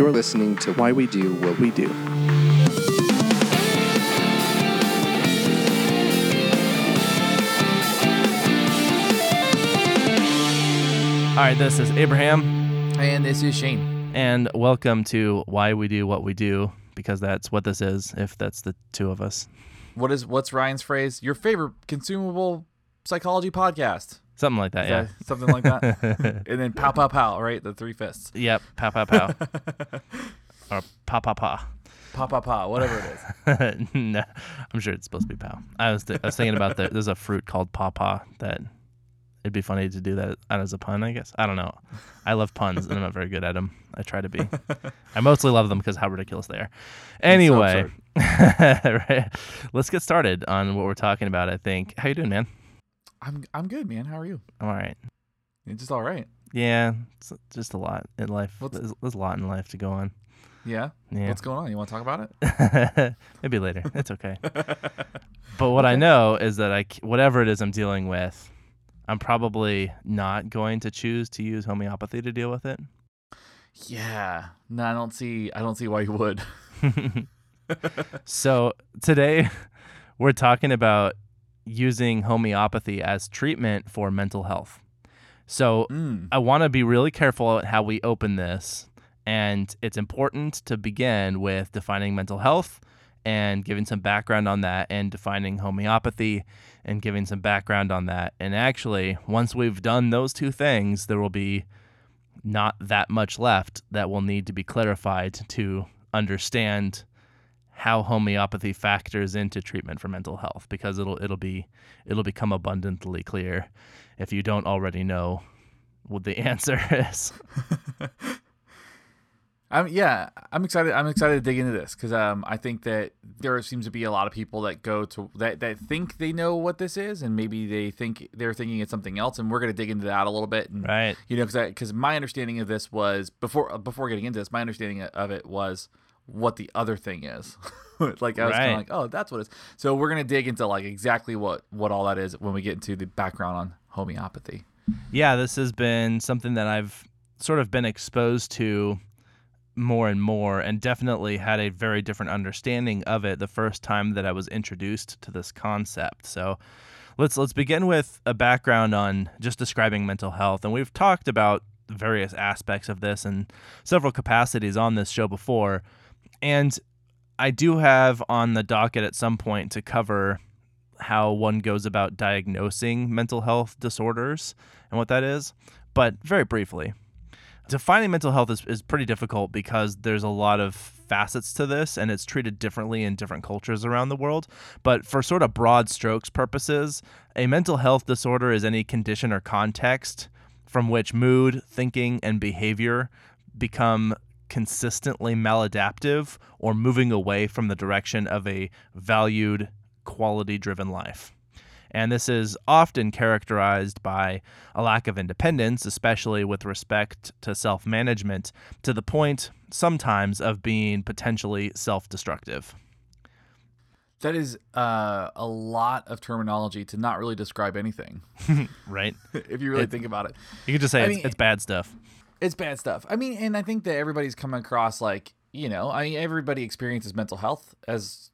You're listening to Why We Do What We Do. All right, this is Abraham, And this is Shane. and welcome to Why We Do What We Do, because that's what this is, if that's the two of us. What is what's Ryan's phrase? Your favorite consumable psychology podcast. Something like that, yeah. something like that. and then pow pow pow, right? The three fists. Yep, pow, pow, pow. or pa, pa, pa. Pow pow pow, whatever it is. no, I'm sure it's supposed to be pow. I was, th- I was thinking about the, there's a fruit called pawpaw that it'd be funny to do that as a pun, I guess. I don't know. I love puns, and I'm not very good at them. I try to be. I mostly love them because how ridiculous they are. Anyway, right, let's get started on what we're talking about. I think. How you doing, man? I'm I'm good, man. How are you? I'm all right. You're just all right. Yeah, it's just a lot in life. There's, there's a lot in life to go on. Yeah? Yeah, What's going on? You want to talk about it? maybe later. It's okay. But what I know is that I, whatever it is I'm dealing with, I'm probably not going to choose to use homeopathy to deal with it. Yeah. No, I don't see I don't see why you would. so today we're talking about using homeopathy as treatment for mental health. So Mm. I want to be really careful at how we open this. And it's important to begin with defining mental health and giving some background on that and defining homeopathy and giving some background on that. And actually, once we've done those two things, there will be not that much left that will need to be clarified to understand how homeopathy factors into treatment for mental health because it'll it'll be it'll become abundantly clear if you don't already know what the answer is. I'm yeah, I'm excited. I'm excited to dig into this because um, I think that there seems to be a lot of people that go to that that think they know what this is, and maybe they think they're thinking it's something else. And we're gonna dig into that a little bit. And, Right. You know, because because my understanding of this was before before getting into this, my understanding of it was what the other thing is. like I was kind of like, oh, that's what it is. So we're gonna dig into like exactly what what all that is when we get into the background on homeopathy. Yeah, this has been something that I've sort of been exposed to more and more and definitely had a very different understanding of it the first time that I was introduced to this concept. So let's let's begin with a background on just describing mental health and we've talked about various aspects of this in several capacities on this show before and I do have on the docket at some point to cover how one goes about diagnosing mental health disorders and what that is, but very briefly. Defining mental health is, is pretty difficult because there's a lot of facets to this and it's treated differently in different cultures around the world. But for sort of broad strokes purposes, a mental health disorder is any condition or context from which mood, thinking, and behavior become consistently maladaptive or moving away from the direction of a valued, quality driven life. And this is often characterized by a lack of independence, especially with respect to self management, to the point sometimes of being potentially self destructive. That is uh, a lot of terminology to not really describe anything, Right? if you really It- think about it. You could just say it's, mean- it's bad stuff. It's bad stuff. I mean, and I think that everybody's come across like, you know, I mean, everybody experiences mental health as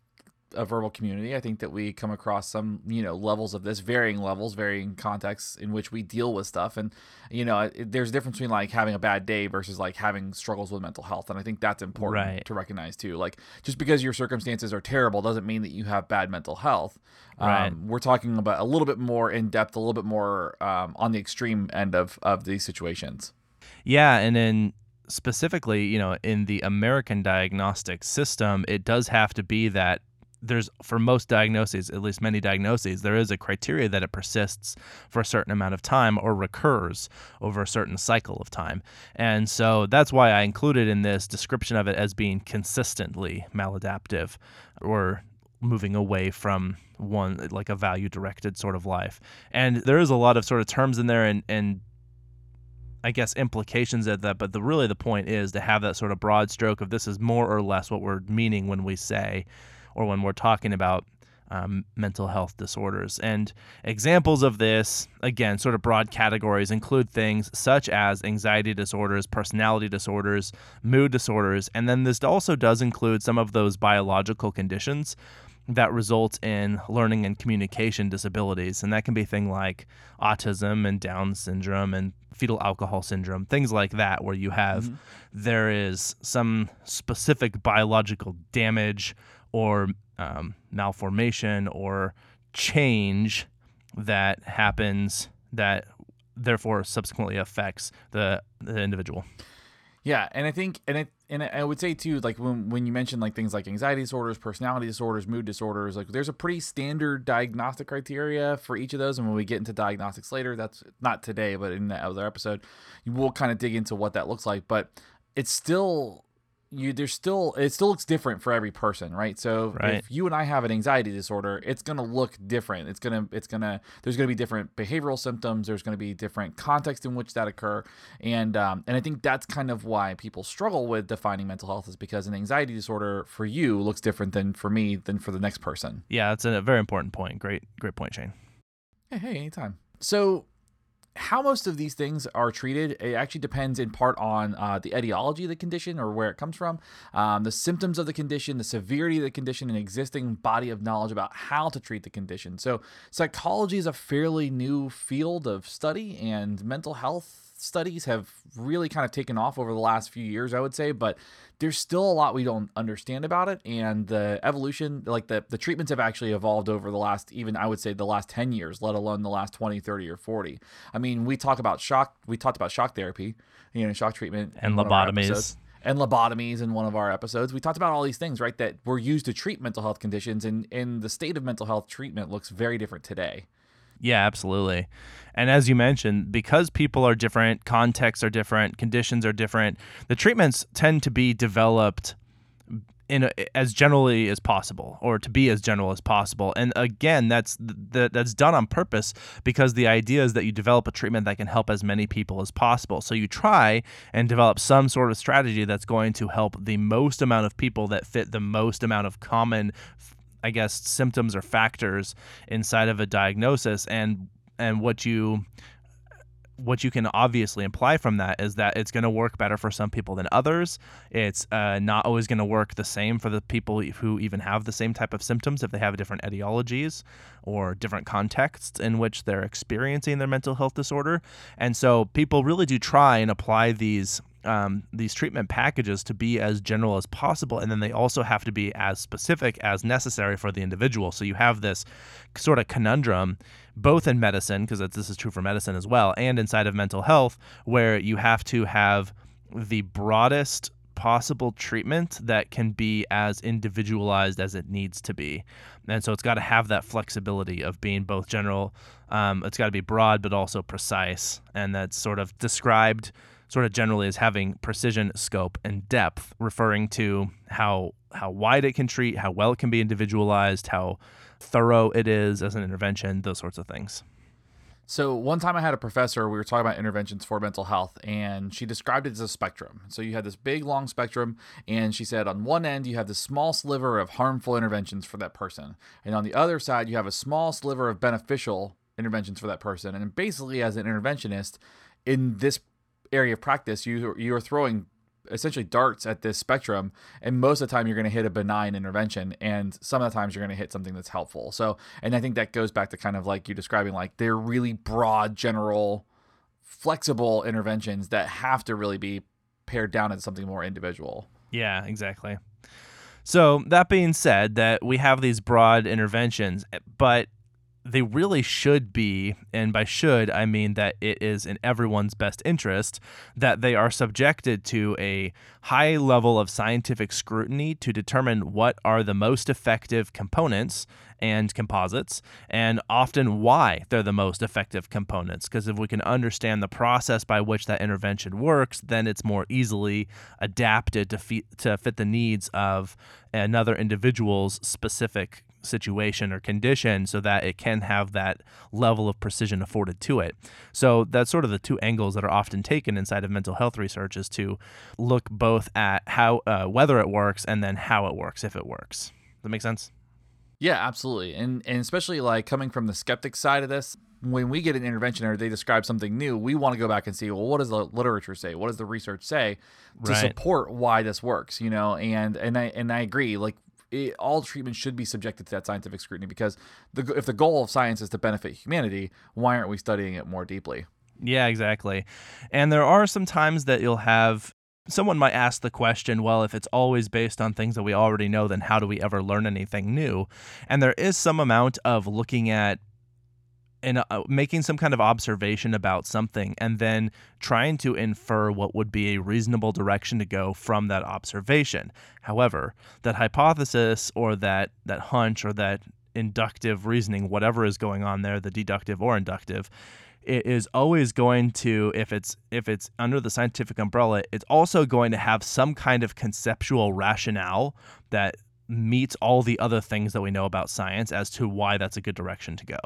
a verbal community. I think that we come across some, you know, levels of this, varying levels, varying contexts in which we deal with stuff. And, you know, it, there's a difference between like having a bad day versus like having struggles with mental health. And I think that's important Right. to recognize too. Like, just because your circumstances are terrible doesn't mean that you have bad mental health. Right. Um, we're talking about a little bit more in depth, a little bit more um, on the extreme end of, of these situations. Yeah, and then specifically, you know, in the American diagnostic system, it does have to be that there's for most diagnoses, at least many diagnoses, there is a criteria that it persists for a certain amount of time or recurs over a certain cycle of time. And so that's why I included in this description of it as being consistently maladaptive or moving away from one like a value directed sort of life. And there is a lot of sort of terms in there and and I guess implications of that, but the really the point is to have that sort of broad stroke of this is more or less what we're meaning when we say or when we're talking about um, mental health disorders. And examples of this, again, sort of broad categories, include things such as anxiety disorders, personality disorders, mood disorders, and then this also does include some of those biological conditions that result in learning and communication disabilities. And that can be things like autism and Down syndrome and fetal alcohol syndrome, things like that, where you have mm-hmm. there is some specific biological damage or um, malformation or change that happens that therefore subsequently affects the, the individual. Yeah, and I think, and I and I would say too, like when when you mention like things like anxiety disorders, personality disorders, mood disorders, like there's a pretty standard diagnostic criteria for each of those. And when we get into diagnostics later, that's not today, but in the other episode, we'll kind of dig into what that looks like. But it's still you there's still it still looks different for every person right? So right. if you and i have an anxiety disorder it's going to look different. It's going to it's going to there's going to be different behavioral symptoms. There's going to be different context in which that occur. And um, and i think that's kind of why people struggle with defining mental health is because an anxiety disorder for you looks different than for me than for the next person. Yeah that's a very important point. Great great point shane. Hey hey anytime. So how most of these things are treated, it actually depends in part on uh, the etiology of the condition or where it comes from, um, the symptoms of the condition, the severity of the condition, and existing body of knowledge about how to treat the condition. So, psychology is a fairly new field of study, and mental health studies have really kind of taken off over the last few years, I would say, but there's still a lot we don't understand about it. And the evolution, like the, the treatments have actually evolved over the last, even I would say the last 10 years, let alone the last 20, 30, or 40. I mean, we talk about shock, we talked about shock therapy, you know, shock treatment. And lobotomies and lobotomies in one of our episodes. We talked about all these things, right, that were used to treat mental health conditions, and, and the state of mental health treatment looks very different today. Yeah, absolutely. And as you mentioned, because people are different, contexts are different, conditions are different, the treatments tend to be developed in a, as generally as possible or to be as general as possible. And again, that's th- that's done on purpose because the idea is that you develop a treatment that can help as many people as possible. So you try and develop some sort of strategy that's going to help the most amount of people that fit the most amount of common I guess symptoms or factors inside of a diagnosis and and what you what you can obviously imply from that is that it's going to work better for some people than others. It's uh, not always going to work the same for the people who even have the same type of symptoms if they have different etiologies or different contexts in which they're experiencing their mental health disorder. And so people really do try and apply these um, these treatment packages to be as general as possible, and then they also have to be as specific as necessary for the individual. So you have this sort of conundrum, both in medicine, because this is true for medicine as well, and inside of mental health, where you have to have the broadest possible treatment that can be as individualized as it needs to be. And so it's got to have that flexibility of being both general, um, it's got to be broad, but also precise. And that's sort of described sort of generally as having precision, scope, and depth, referring to how how wide it can treat, how well it can be individualized, how thorough it is as an intervention, those sorts of things. So one time I had a professor, we were talking about interventions for mental health, and she described it as a spectrum. So you had this big long spectrum, and she said on one end you have this small sliver of harmful interventions for that person, and on the other side you have a small sliver of beneficial interventions for that person. And basically, as an interventionist, in this area of practice, you you're throwing essentially darts at this spectrum and most of the time you're going to hit a benign intervention and some of the times you're going to hit something that's helpful. So and i think that goes back to kind of like you describing like they're really broad general flexible interventions that have to really be pared down into something more individual. Yeah exactly. So that being said that we have these broad interventions but they really should be, and by should, I mean that it is in everyone's best interest that they are subjected to a high level of scientific scrutiny to determine what are the most effective components and composites, and often why they're the most effective components. Because if we can understand the process by which that intervention works, then it's more easily adapted to, fe- to fit the needs of another individual's specific situation or condition so that it can have that level of precision afforded to it. So that's sort of the two angles that are often taken inside of mental health research is to look both at how uh, whether it works and then how it works if it works. Does that make sense? Yeah, absolutely. And and especially like coming from the skeptic side of this, when we get an intervention or they describe something new, we want to go back and see, well, what does the literature say? What does the research say to Right. support why this works, you know? And and I and I agree, like it, all treatment should be subjected to that scientific scrutiny because the if the goal of science is to benefit humanity, why aren't we studying it more deeply? Yeah, exactly. And there are some times that you'll have someone might ask the question, well, if it's always based on things that we already know, then how do we ever learn anything new? And there is some amount of looking at and uh, making some kind of observation about something and then trying to infer what would be a reasonable direction to go from that observation. However, that hypothesis or that that hunch or that inductive reasoning, whatever is going on there, the deductive or inductive, it is always going to if it's if it's under the scientific umbrella it's also going to have some kind of conceptual rationale that meets all the other things that we know about science as to why that's a good direction to go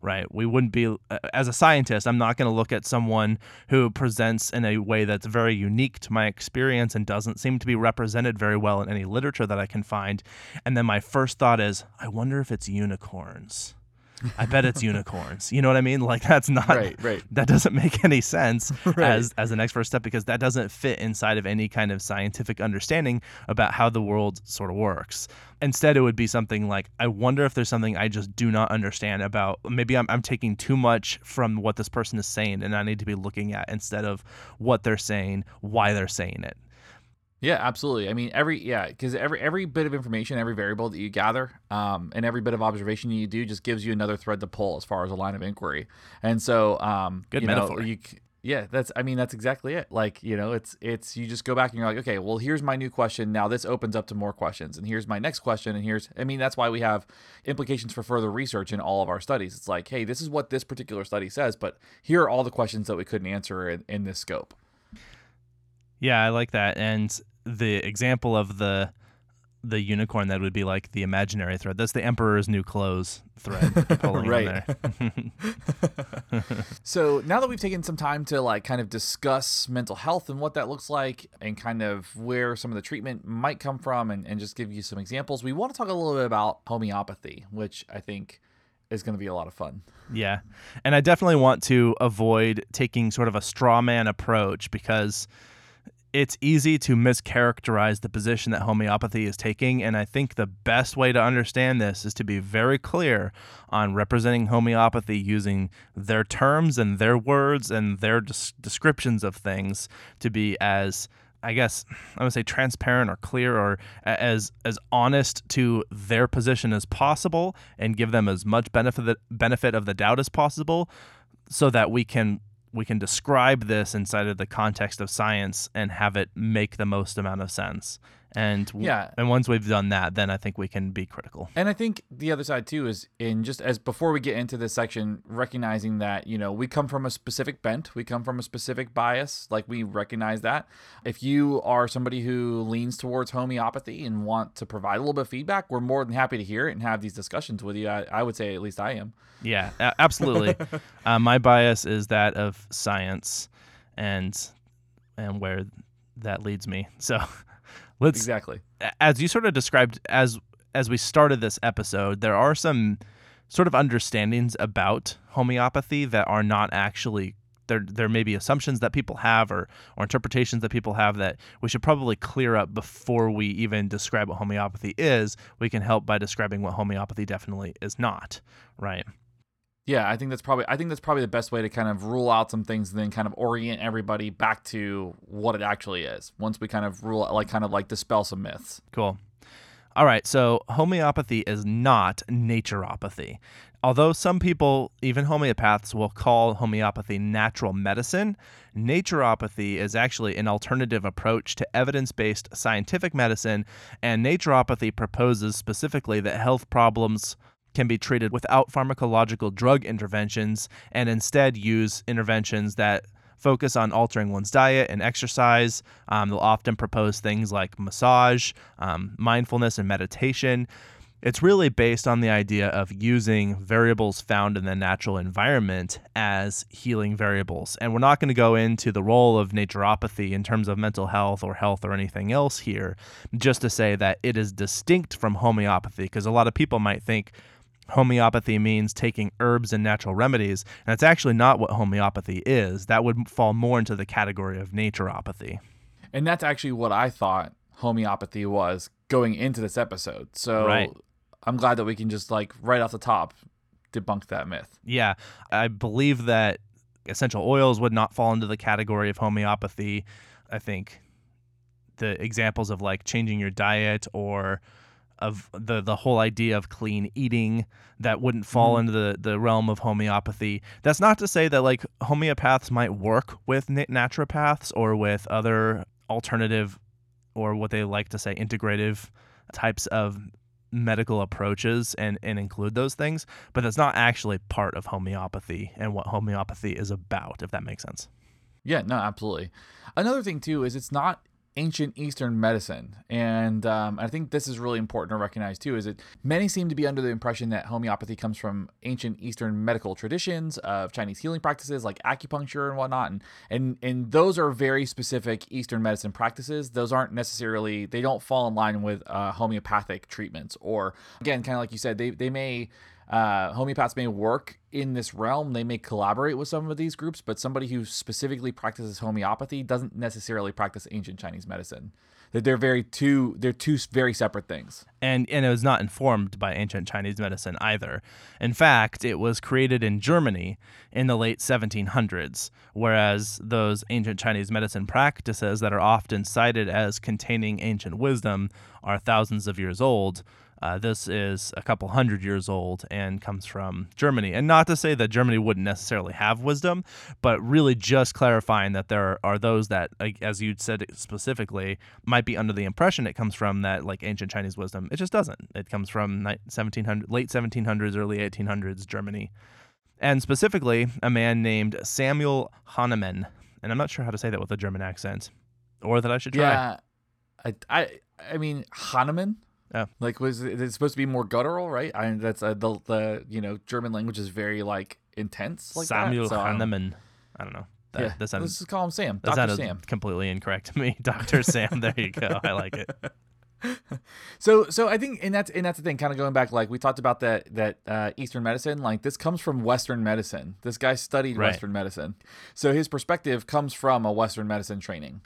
right? We wouldn't be uh, as a scientist i'm not going to look at someone who presents in a way that's very unique to my experience and doesn't seem to be represented very well in any literature that i can find. And then my first thought is i wonder if it's unicorns I bet it's unicorns. You know what I mean? Like that's not Right, right. that doesn't make any sense Right. as as the next first step because that doesn't fit inside of any kind of scientific understanding about how the world sort of works. Instead, it would be something like, I wonder if there's something I just do not understand about. Maybe I'm, I'm taking too much from what this person is saying, and I need to be looking at instead of what they're saying, why they're saying it. Yeah, absolutely. I mean, every yeah, because every every bit of information, every variable that you gather, um, and every bit of observation you do just gives you another thread to pull as far as a line of inquiry. And so, um, Good you know, metaphor. you yeah, that's I mean that's exactly it. Like you know, it's it's you just go back and you're like, okay, well here's my new question. Now this opens up to more questions, and here's my next question, and here's I mean that's why we have implications for further research in all of our studies. It's like, hey, this is what this particular study says, but here are all the questions that we couldn't answer in, in this scope. Yeah, I like that. And the example of the the unicorn that would be like the imaginary thread. That's the emperor's new clothes thread. Right. So now that we've taken some time to like kind of discuss mental health and what that looks like and kind of where some of the treatment might come from and, and just give you some examples, we want to talk a little bit about homeopathy, which I think is going to be a lot of fun. Yeah. And I definitely want to avoid taking sort of a straw man approach because it's easy to mischaracterize the position that homeopathy is taking. And I think the best way to understand this is to be very clear on representing homeopathy using their terms and their words and their des- descriptions of things to be as. I guess I would say transparent or clear or as as honest to their position as possible and give them as much benefit benefit of the doubt as possible so that we can we can describe this inside of the context of science and have it make the most amount of sense. And w- Yeah. and once we've done that, then I think we can be critical. And I think the other side too is in just as before we get into this section, recognizing that, you know, we come from a specific bent, we come from a specific bias, like we recognize that. If you are somebody who leans towards homeopathy and want to provide a little bit of feedback, we're more than happy to hear it and have these discussions with you. I, I would say at least I am. Yeah, absolutely. uh, my bias is that of science, and and where that leads me. So let's Exactly. as you sort of described as as we started this episode, there are some sort of understandings about homeopathy that are not actually there there may be assumptions that people have or or interpretations that people have that we should probably clear up before we even describe what homeopathy is. We can help by describing what homeopathy definitely is not, right? Yeah, I think that's probably I think that's probably the best way to kind of rule out some things and then kind of orient everybody back to what it actually is. Once we kind of rule like kind of like dispel some myths. Cool. All right, so homeopathy is not naturopathy. Although some people, even homeopaths, will call homeopathy natural medicine, naturopathy is actually an alternative approach to evidence based scientific medicine, and naturopathy proposes specifically that health problems can be treated without pharmacological drug interventions and instead use interventions that focus on altering one's diet and exercise. Um, they'll often propose things like massage, um, mindfulness, and meditation. It's really based on the idea of using variables found in the natural environment as healing variables. And we're not going to go into the role of naturopathy in terms of mental health or health or anything else here, just to say that it is distinct from homeopathy, because a lot of people might think homeopathy means taking herbs and natural remedies, and that's actually not what homeopathy is. That would fall more into the category of naturopathy. And that's actually what I thought homeopathy was going into this episode. So Right. I'm glad that we can just like right off the top debunk that myth. Yeah, I believe that essential oils would not fall into the category of homeopathy. I think the examples of like changing your diet or of the the whole idea of clean eating that wouldn't fall Mhm. into the the realm of homeopathy. That's not to say that like homeopaths might work with naturopaths or with other alternative or what they like to say integrative types of medical approaches and, and include those things, but that's not actually part of homeopathy and what homeopathy is about, if that makes sense. Yeah, no, absolutely. Another thing too is it's not ancient Eastern medicine, and um, I think this is really important to recognize too. Is that many seem to be under the impression that homeopathy comes from ancient Eastern medical traditions of Chinese healing practices like acupuncture and whatnot, and and and those are very specific Eastern medicine practices. Those aren't necessarily they don't fall in line with uh, homeopathic treatments, or again, kind of like you said, they they may uh, homeopaths may work in this realm. They may collaborate with some of these groups, but somebody who specifically practices homeopathy doesn't necessarily practice ancient Chinese medicine. That they're very two they're two very separate things. And, and it was not informed by ancient Chinese medicine either. In fact, it was created in Germany in the late 1700s, whereas those ancient Chinese medicine practices that are often cited as containing ancient wisdom are thousands of years old. Uh, this is a couple hundred years old and comes from Germany. And not to say that Germany wouldn't necessarily have wisdom, but really just clarifying that there are those that, as you said specifically, might be under the impression it comes from that like ancient Chinese wisdom. It just doesn't. It comes from 1700, late 1700s, early 1800s Germany, and specifically a man named Samuel Hahnemann. And I'm not sure how to say that with a German accent, or that I should try. Yeah, I I I mean Hahnemann. Oh. Like was it it's supposed to be more guttural, right? I that's uh, the the you know German language is very like intense. Like that, Samuel so, Hahnemann. I don't know. That, yeah, that let's sounds just call him Sam. Doctor sounded Sam. completely incorrect to me. Doctor Sam. There you go. I like it. So so I think and that's and that's the thing. Kind of going back, like we talked about that that uh, Eastern medicine. Like this comes from Western medicine. This guy studied Right. Western medicine, so his perspective comes from a Western medicine training.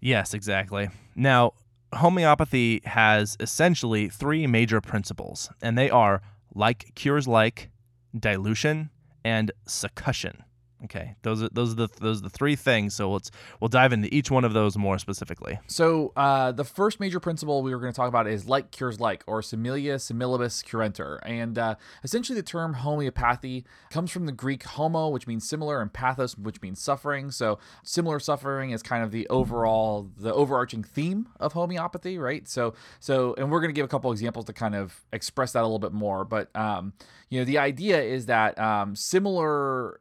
Yes, exactly. Now, homeopathy has essentially three major principles, and they are like cures like, dilution, and succussion. Okay, those are those are the those are the three things. So let's we'll dive into each one of those more specifically. So uh, the first major principle we were going to talk about is like cures like, or similia similibus curentur. And uh, essentially, the term homeopathy comes from the Greek homo, which means similar, and pathos, which means suffering. So similar suffering is kind of the overall, the overarching theme of homeopathy, right? So so, and we're going to give a couple examples to kind of express that a little bit more. But um, you know, the idea is that um, similar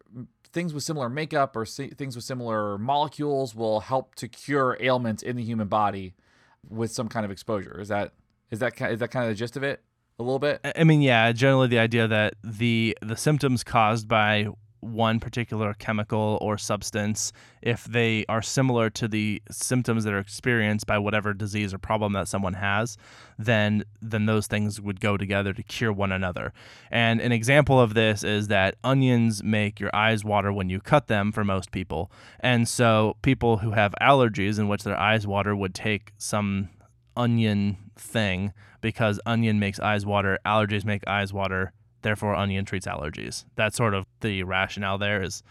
things with similar makeup or si- things with similar molecules will help to cure ailments in the human body with some kind of exposure. Is that is that is that kind of the gist of it? A little bit. I mean, yeah, generally the idea that the the symptoms caused by one particular chemical or substance, if they are similar to the symptoms that are experienced by whatever disease or problem that someone has, then then those things would go together to cure one another. And an example of this is that onions make your eyes water when you cut them for most people. And so people who have allergies in which their eyes water would take some onion thing because onion makes eyes water, allergies make eyes water, therefore onion treats allergies. That's sort of the rationale there is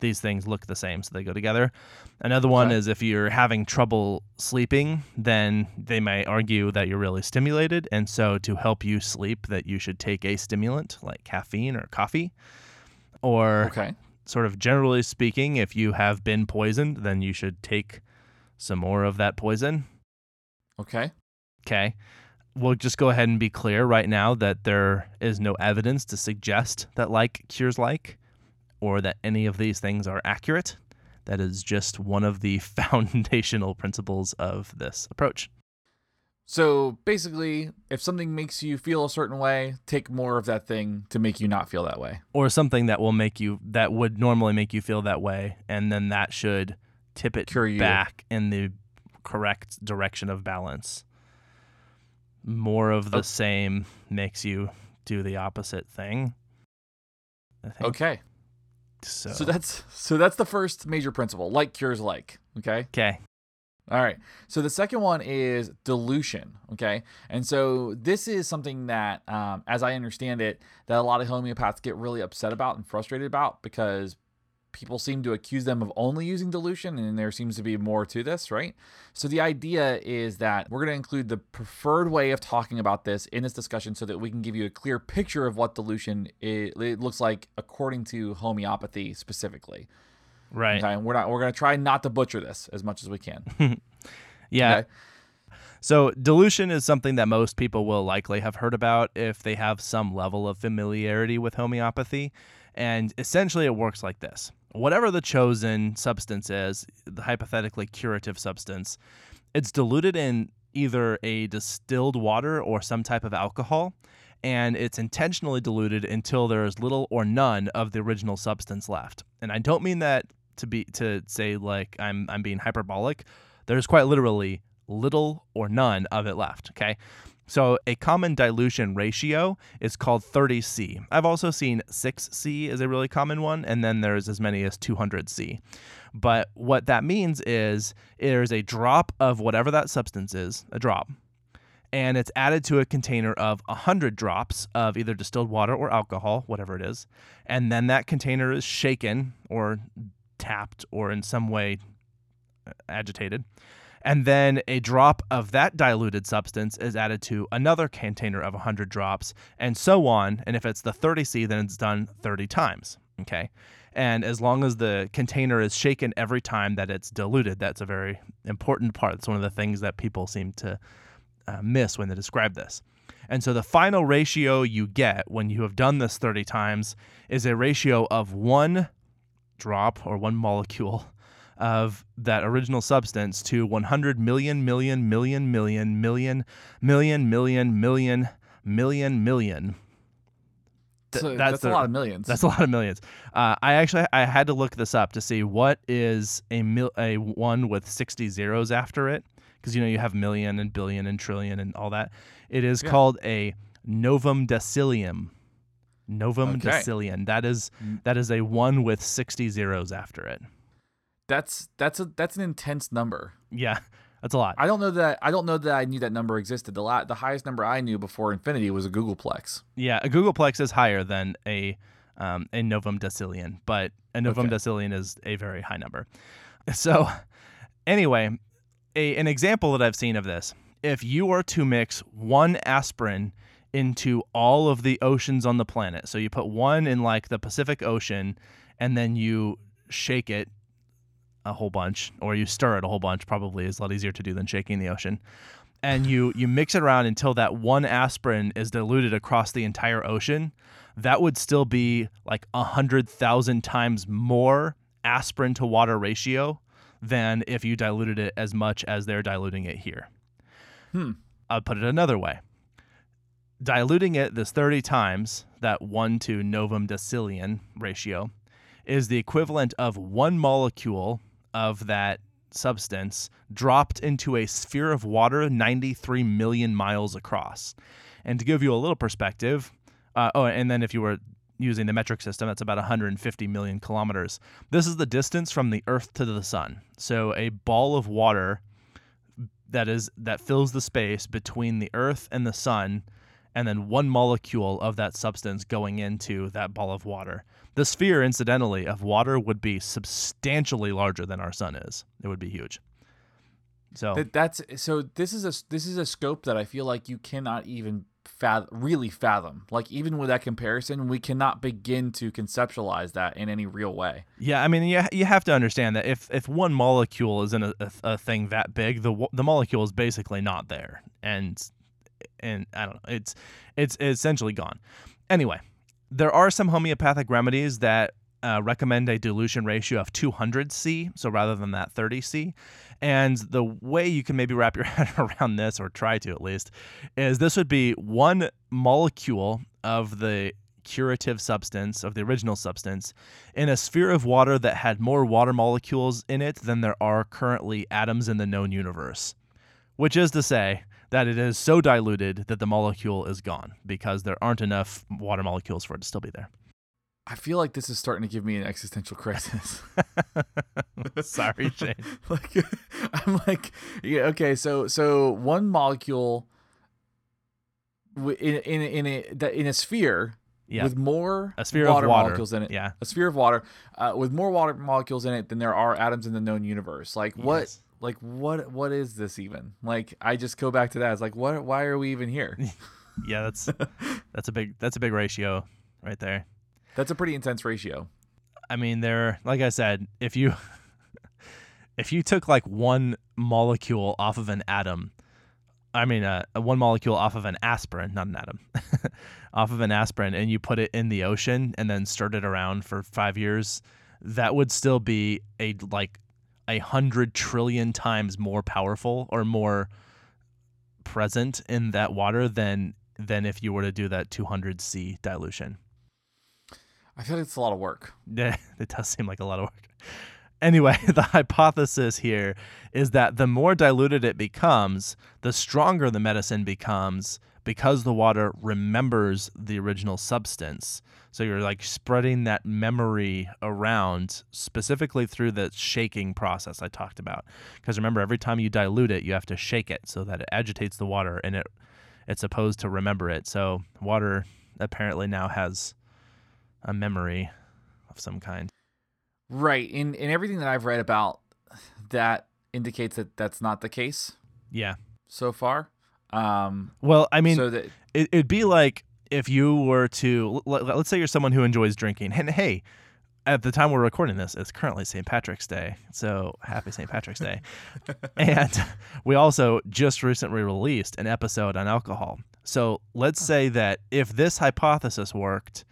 these things look the same so they go together. Another one Okay. is if you're having trouble sleeping, then they may argue that you're really stimulated and so to help you sleep that you should take a stimulant like caffeine or coffee. Or Okay. sort of generally speaking, if you have been poisoned, then you should take some more of that poison. Okay. Okay. We'll just go ahead and be clear right now that there is no evidence to suggest that like cures like or that any of these things are accurate. That is just one of the foundational principles of this approach. So basically, if something makes you feel a certain way, take more of that thing to make you not feel that way. or something that will make you that would normally make you feel that way and then that should tip it Cure you. back in the correct direction of balance more of the Oh. same makes you do the opposite thing Okay. so, So that's so that's the first major principle. Like cures like. Okay. okay All right. So the second one is dilution. Okay. And so this is something that, um, as I understand it, that a lot of homeopaths get really upset about and frustrated about because people seem to accuse them of only using dilution, and there seems to be more to this, right? So the idea is that we're going to include the preferred way of talking about this in this discussion so that we can give you a clear picture of what dilution i it looks like according to homeopathy specifically. right Okay. And we're not we're going to try not to butcher this as much as we can. yeah Okay. So, dilution is something that most people will likely have heard about if they have some level of familiarity with homeopathy. And essentially, it works like this whatever the chosen substance is, the hypothetically curative substance, it's diluted in either a distilled water or some type of alcohol. And it's intentionally diluted until there is little or none of the original substance left. And I don't mean that to be to say like I'm I'm being hyperbolic. There's quite literally little or none of it left. Okay. So a common dilution ratio is called 30C. I've also seen 6C is a really common one, and then there's as many as 200C. But what that means is there's a drop of whatever that substance is, a drop, and it's added to a container of 100 drops of either distilled water or alcohol, whatever it is. And then that container is shaken or tapped or in some way uh, agitated. And then a drop of that diluted substance is added to another container of 100 drops, and so on. And if it's the 30C, then it's done 30 times. Okay. And as long as the container is shaken every time that it's diluted, that's a very important part. It's one of the things that people seem to uh, miss when they describe this. And so the final ratio you get when you have done this 30 times is a ratio of one drop or one molecule of that original substance to 100 million, million, million, million, million, million, million, million, million, million. Th- So that's that's, a lot of millions. That's a lot of millions. Uh, I actually I had to look this up to see what is a mil- a one with 60 zeros after it because you know you have million and billion and trillion and all that. It is Yeah. called a novemdecillion. Novum Okay. decilium. That is Mm. that is a one with 60 zeros after it. That's that's a that's an intense number. Yeah, that's a lot. I don't know that I don't know that I knew that number existed. The la- the highest number I knew before infinity was a Googolplex. Yeah, a googolplex is higher than a um, a novemdecillion, but a novum Okay. decillion is a very high number. So, anyway, a, an example that I've seen of this: if you were to mix one aspirin into all of the oceans on the planet, so you put one in like the Pacific Ocean, and then you shake it a whole bunch, or you stir it a whole bunch. Probably is a lot easier to do than shaking the ocean and you you mix it around until that one aspirin is diluted across the entire ocean, that would still be like a hundred thousand times more aspirin to water ratio than if you diluted it as much as they're diluting it here. Hmm. I'll put it another way. Diluting it this 30 times, that 1 to novemdecillion ratio, is the equivalent of one molecule of that substance dropped into a sphere of water 93 million miles across. And to give you a little perspective, uh, oh, and then if you were using the metric system, that's about 150 million kilometers. This is the distance from the Earth to the Sun. So a ball of water that is that fills the space between the Earth and the Sun, and then one molecule of that substance going into that ball of water. The sphere, incidentally, of water would be substantially larger than our sun is. It would be huge. So That, that's so. This is a this is a scope that I feel like you cannot even fathom, really fathom. Like even with that comparison, we cannot begin to conceptualize that in any real way. yeah, I mean, you, you have to understand that if, if one molecule is in a, a, a thing that big, the the molecule is basically not there, and and I don't know, it's it's essentially gone. Anyway, there are some homeopathic remedies that uh, recommend a dilution ratio of 200C, so rather than that 30C. And the way you can maybe wrap your head around this, or try to at least, is this would be one molecule of the curative substance, of the original substance, in a sphere of water that had more water molecules in it than there are currently atoms in the known universe. Which is to say, that it is so diluted that the molecule is gone because there aren't enough water molecules for it to still be there. I feel like this is starting to give me an existential crisis. Sorry, Shane. like I'm like, yeah, okay, so so one molecule in in in a in a sphere Yeah. with more A sphere water of water. molecules in it. Yeah. A sphere of water uh, with more water molecules in it than there are atoms in the known universe. Like what? Like what? What is this even? Like I just go back to that. It's like what? Why are we even here? Yeah, that's that's a big that's a big ratio right there. That's a pretty intense ratio. I mean, there like I said, if you if you took like one molecule off of an atom, I mean, uh, one molecule off of an aspirin, not an atom, off of an aspirin, and you put it in the ocean and then stirred it around for five years, that would still be a like a hundred trillion times more powerful or more present in that water than than if you were to do that 200 C dilution. I feel like it's a lot of work. Yeah, it does seem like a lot of work. Anyway, the hypothesis here is that the more diluted it becomes, the stronger the medicine becomes because the water remembers the original substance. So you're like spreading that memory around specifically through the shaking process I talked about. Because remember, every time you dilute it, you have to shake it so that it agitates the water and it it's supposed to remember it. So water apparently now has a memory of some kind. Right. In in everything that I've read about that indicates that that's not the case Yeah. so far. Um Well, I mean, so that it, it'd be like if you were to let, let's say you're someone who enjoys drinking, and hey, at the time we're recording this, it's currently St. Patrick's Day, so happy St. Patrick's Day. and we also just recently released an episode on alcohol. So let's say that if this hypothesis worked,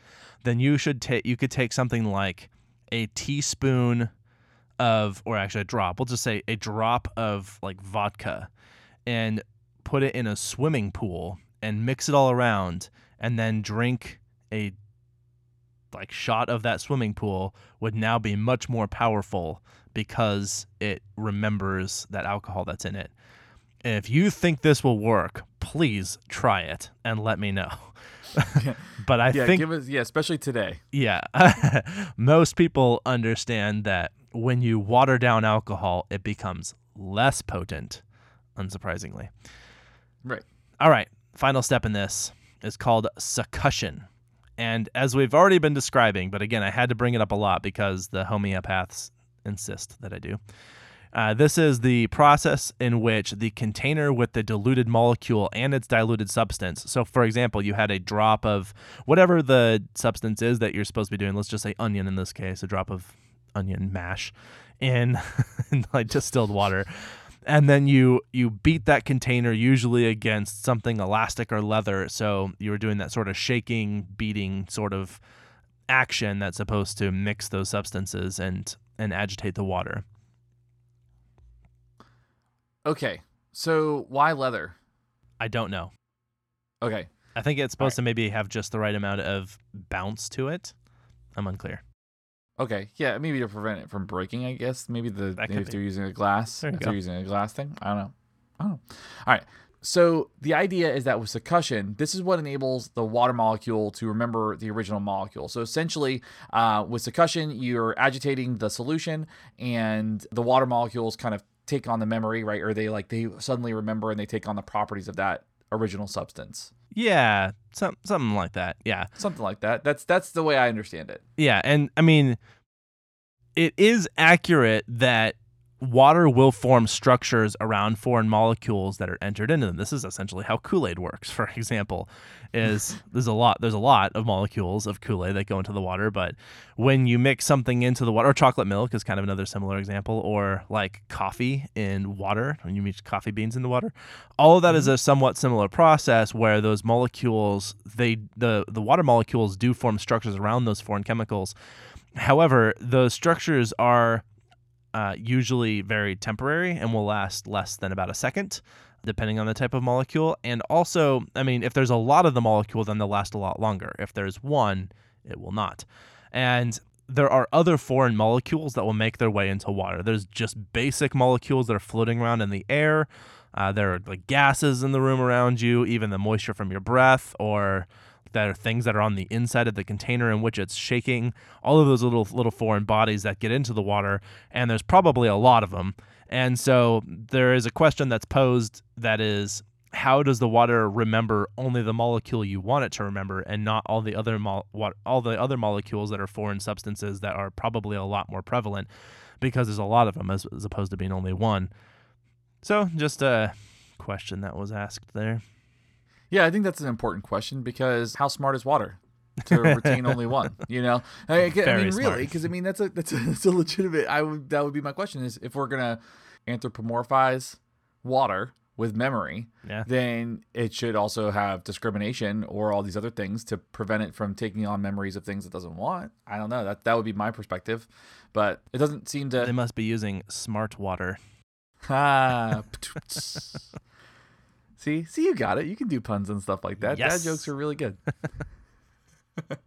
then you should take you could take something like a teaspoon of, or actually a drop. We'll just say a drop of like vodka, and put it in a swimming pool and mix it all around, and then drink a like shot of that swimming pool would now be much more powerful because it remembers that alcohol that's in it. And if you think this will work, please try it and let me know. but I yeah, think give us yeah, especially today. yeah. Most people understand that when you water down alcohol, it becomes less potent, unsurprisingly. Right. All right. Final step in this is called succussion. And as we've already been describing, but again, I had to bring it up a lot because the homeopaths insist that I do. Uh, this is the process in which the container with the diluted molecule and its diluted substance. So, for example, you had a drop of whatever the substance is that you're supposed to be doing. Let's just say onion in this case, a drop of onion mash in, in like distilled water and then you you beat that container usually against something elastic or leather so you were doing that sort of shaking beating sort of action that's supposed to mix those substances and and agitate the water Okay. So why leather? i don't know Okay. i think it's supposed to maybe have just the right amount of bounce to it i'm unclear Okay. Yeah, maybe to prevent it from breaking, I guess. Maybe the maybe if be. they're using a glass. If go. they're using a glass thing. I don't know. I don't know. All right. So the idea is that with succussion, this is what enables the water molecule to remember the original molecule. So essentially, uh, with succussion, you're agitating the solution, and the water molecules kind of take on the memory, right? Or they like they suddenly remember and they take on the properties of that original substance. yeah some, something like that yeah Something like that. That's that's the way I understand it. Yeah, and I mean, it is accurate that water will form structures around foreign molecules that are entered into them. This is essentially how Kool-Aid works, for example. Is there's a lot there's a lot of molecules of Kool-Aid that go into the water, but when you mix something into the water, or chocolate milk is kind of another similar example, or like coffee in water, when you mix coffee beans in the water, all of that is mm-hmm. a somewhat similar process where those molecules, they the the water molecules do form structures around those foreign chemicals However, those structures are uh, usually very temporary and will last less than about a second, depending on the type of molecule. And also, I mean, if there's a lot of the molecule, then they'll last a lot longer. If there's one, it will not. And there are other foreign molecules that will make their way into water. There's just basic molecules that are floating around in the air. Uh, there are like gases in the room around you, even the moisture from your breath, or there are things that are on the inside of the container in which it's shaking. All of those little little foreign bodies that get into the water, and there's probably a lot of them. And so there is a question that's posed that is how does the water remember only the molecule you want it to remember and not all the other mo- all the other molecules that are foreign substances that are probably a lot more prevalent because there's a lot of them as, as opposed to being only one. So just a question that was asked there. Yeah, I think that's an important question because how smart is water to retain only one? You know, I, I mean, smart. really, because I mean that's a that's a, that's a legitimate. I would that would be my question is if we're gonna anthropomorphize water with memory, Yeah. then it should also have discrimination or all these other things to prevent it from taking on memories of things it doesn't want. I don't know. That that would be my perspective, but it doesn't seem to. They must be using smart water. Ah, see, see, you got it. You can do puns and stuff like that. Yes. Dad jokes are really good.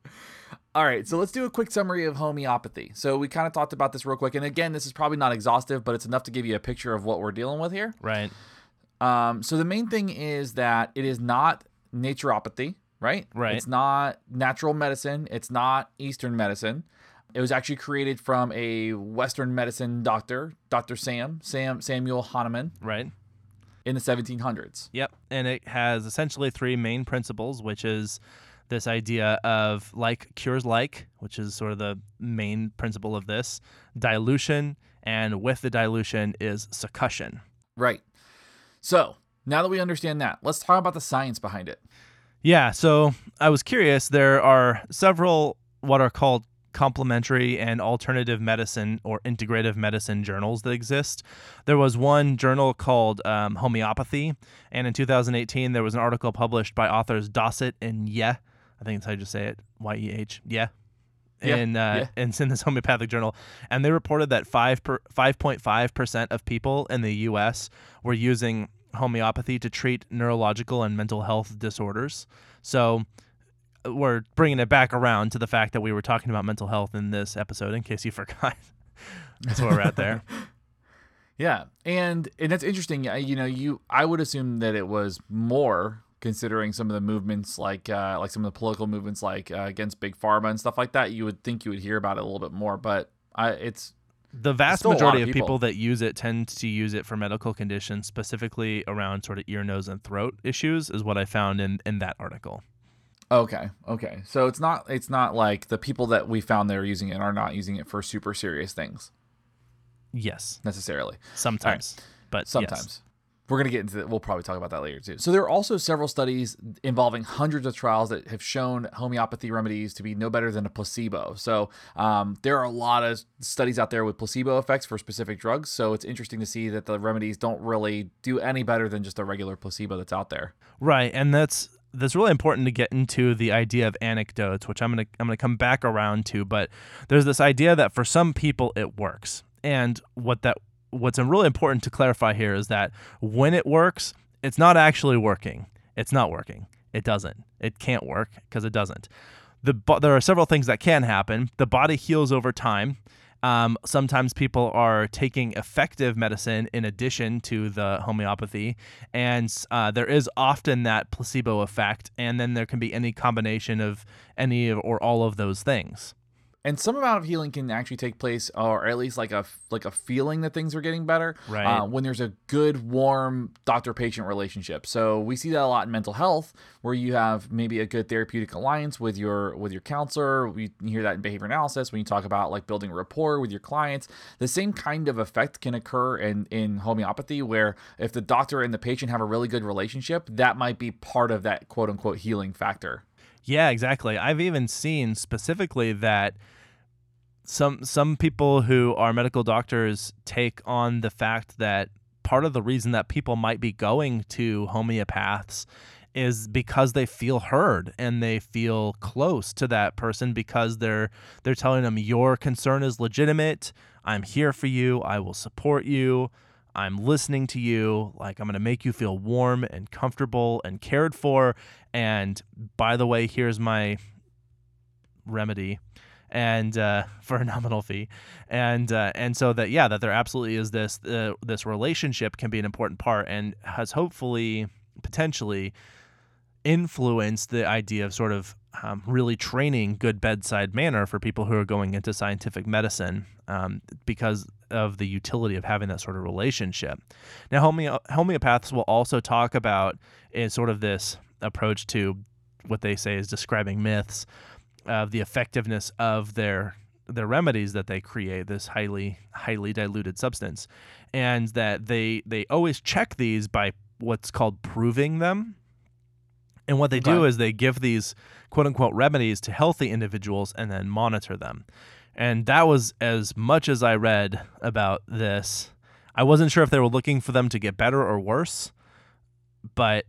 All right, so let's do a quick summary of homeopathy. So we kind of talked about this real quick, and again, this is probably not exhaustive, but it's enough to give you a picture of what we're dealing with here. Right. Um, so the main thing is that it is not naturopathy, right? Right. It's not natural medicine. It's not Eastern medicine. It was actually created from a Western medicine doctor, Dr. Sam, Sam Samuel Hahnemann, Right. In the 1700s. Yep. And it has essentially three main principles, which is this idea of like cures like, which is sort of the main principle of this, dilution, and with the dilution is succussion. Right. So now that we understand that, let's talk about the science behind it. Yeah, so I was curious. There are several what are called complementary and alternative medicine or integrative medicine journals that exist. There was one journal called um, Homeopathy, and in 2018 there was an article published by authors Dossett and Yeh. I think that's how you just say it, Y E H. Yeah. In uh, yeah. in this homeopathic journal, and they reported that five five point five percent of people in the U.S. were using homeopathy to treat neurological and mental health disorders. So we're bringing it back around to the fact that we were talking about mental health in this episode, in case you forgot. That's where we're at there. Yeah, and and that's interesting. You know, you I would assume that it was more considering some of the movements like uh, like some of the political movements like uh, against big pharma and stuff like that. You would think you would hear about it a little bit more, but I it's The vast still a lot majority of of people. people. that use it tend to use it for medical conditions, specifically around sort of ear, nose, and throat issues, is what I found in, in that article. Okay. Okay, so it's not it's not like the people that we found that are using it are not using it for super serious things Yes, necessarily. sometimes, but yes. Sometimes. We're going to get into that. We'll probably talk about that later too. So, there are also several studies involving hundreds of trials that have shown homeopathy remedies to be no better than a placebo. So, um, there are a lot of studies out there with placebo effects for specific drugs. So, it's interesting to see that the remedies don't really do any better than just a regular placebo that's out there. Right, and that's that's really important to get into the idea of anecdotes, which I'm gonna I'm gonna come back around to. But there's this idea that for some people it works, and what that what's really important to clarify here is that when it works, it's not actually working. It's not working. It doesn't. It can't work because it doesn't. The there are several things that can happen. The body heals over time. Um, sometimes people are taking effective medicine in addition to the homeopathy, and uh, there is often that placebo effect, and then there can be any combination of any or all of those things. And some amount of healing can actually take place, or at least like a like a feeling that things are getting better, Right. Uh, when there's a good, warm doctor-patient relationship. So we see that a lot in mental health, where you have maybe a good therapeutic alliance with your with your counselor. We hear that in behavior analysis when you talk about like building rapport with your clients. The same kind of effect can occur in in homeopathy, where if the doctor and the patient have a really good relationship, that might be part of that quote unquote healing factor. Yeah, exactly. I've even seen specifically that some some people who are medical doctors take on the fact that part of the reason that people might be going to homeopaths is because they feel heard and they feel close to that person because they're they're telling them your concern is legitimate. I'm here for you. I will support you. I'm listening to you. Like I'm going to make you feel warm and comfortable and cared for. And by the way, here's my remedy and uh, for a nominal fee, and uh, and so that yeah, that there absolutely is this uh, this relationship can be an important part, and has hopefully potentially influenced the idea of sort of um, really training good bedside manner for people who are going into scientific medicine um, because of the utility of having that sort of relationship. Now, homeo- homeopaths will also talk about is sort of this approach to what they say is describing myths of the effectiveness of their their remedies that they create this highly highly diluted substance. And that they they always check these by what's called proving them. And what they do Okay. is they give these quote unquote remedies to healthy individuals and then monitor them. And that was as much as i read about this. I wasn't sure if they were looking for them to get better or worse but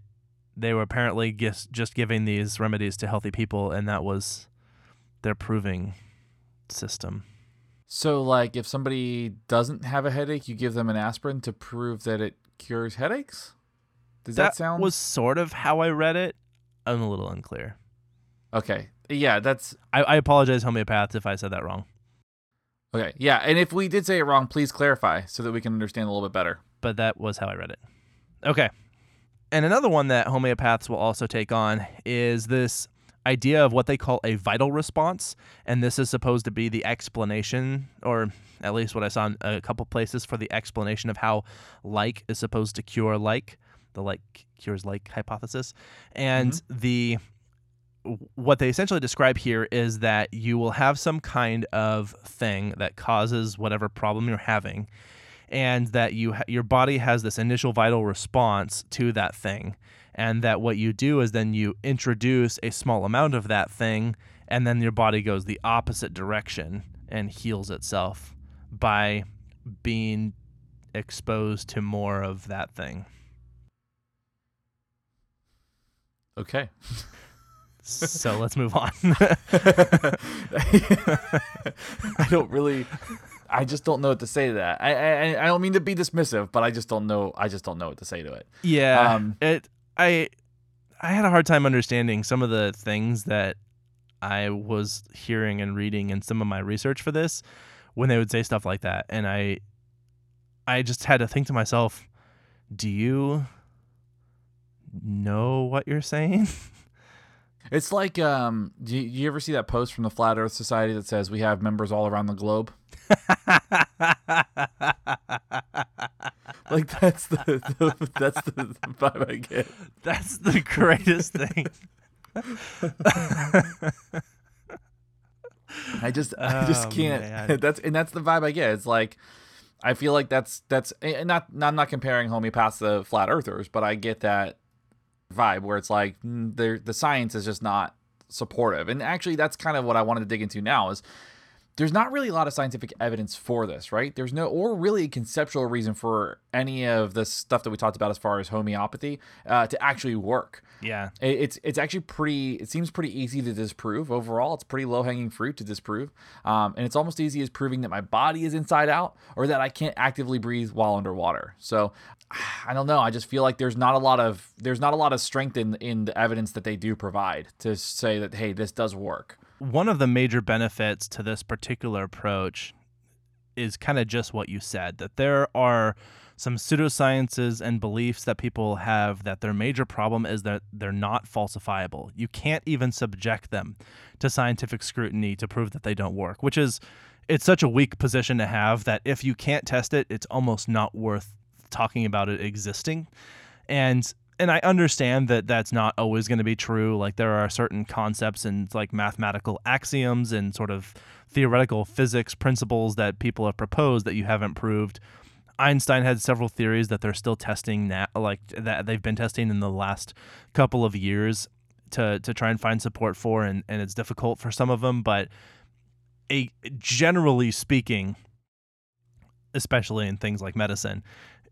they were apparently just just giving these remedies to healthy people and that was their proving system. So, like, if somebody doesn't have a headache, you give them an aspirin to prove that it cures headaches. Does that, sound was sort of how I read it. I'm a little unclear. okay? Yeah, that's I, I apologize, homeopaths, if I said that wrong. okay. Yeah, and if we did say it wrong, please clarify so that we can understand a little bit better. but that was how I read it. Okay. And another one that homeopaths will also take on is this idea of what they call a vital response. And this is supposed to be the explanation, or at least what I saw in a couple places for the explanation of how like is supposed to cure like, the like cures like hypothesis. And mm-hmm. the what they essentially describe here is that you will have some kind of thing that causes whatever problem you're having and that you ha- your body has this initial vital response to that thing and that what you do is then you introduce a small amount of that thing and then your body goes the opposite direction and heals itself by being exposed to more of that thing Okay. so let's move on I don't really. I just don't know what to say to that. I, I I don't mean to be dismissive, but I just don't know. I just don't know what to say to it. Yeah, Um, it. I I had a hard time understanding some of the things that I was hearing and reading in some of my research for this when they would say stuff like that, and I I just had to think to myself, do you know what you're saying? It's like, um, do you, you ever see that post from the Flat Earth Society that says we have members all around the globe? Like that's the, the that's the, the vibe I get. That's the greatest thing. I just I just Oh, can't. man. That's and that's the vibe I get. It's like I feel like that's that's not I'm not comparing homeopaths to flat earthers, but I get that vibe where it's like mm, the the science is just not supportive. And actually, that's kind of what I wanted to dig into now is there's not really a lot of scientific evidence for this, right? There's no, or really a conceptual reason for any of the stuff that we talked about as far as homeopathy uh, to actually work. yeah. It- It's it's actually pretty. It seems pretty easy to disprove. Overall, it's pretty low hanging fruit to disprove, um, and it's almost as easy as proving that my body is inside out or that I can't actively breathe while underwater. So, I don't know. I just feel like there's not a lot of there's not a lot of strength in in the evidence that they do provide to say that hey, this does work. one of the major benefits to this particular approach is kind of just what you said that there are some pseudosciences and beliefs that people have that their major problem is that they're not falsifiable. You can't even subject them to scientific scrutiny to prove that they don't work, which is it's such a weak position to have that if you can't test it, it's almost not worth talking about it existing. And and I understand that that's not always going to be true. Like there are certain concepts and like mathematical axioms and sort of theoretical physics principles that people have proposed that you haven't proved. Einstein had several theories that they're still testing now, like that they've been testing in the last couple of years to to try and find support for, and and it's difficult for some of them. But a generally speaking, especially in things like medicine,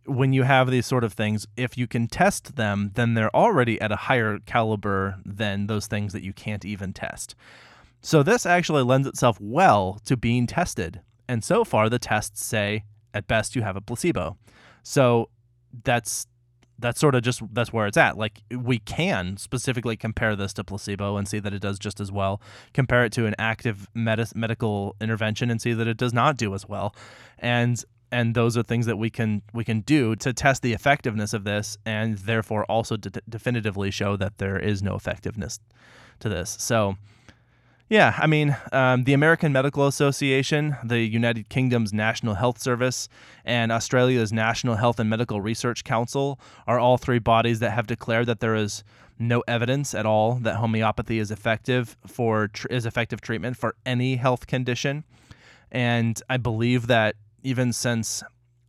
when you have these sort of things, if you can test them, then they're already at a higher caliber than those things that you can't even test. So this actually lends itself well to being tested. And so far, the tests say at best you have a placebo. So that's that's sort of just that's where it's at. Like we can specifically compare this to placebo and see that it does just as well. Compare it to an active med- medical intervention and see that it does not do as well. And and those are things that we can we can do to test the effectiveness of this and therefore also de- definitively show that there is no effectiveness to this. So yeah, I mean, um, the American Medical Association, the United Kingdom's National Health Service, and Australia's National Health and Medical Research Council are all three bodies that have declared that there is no evidence at all that homeopathy is effective for tr- is effective treatment for any health condition. And I believe that even since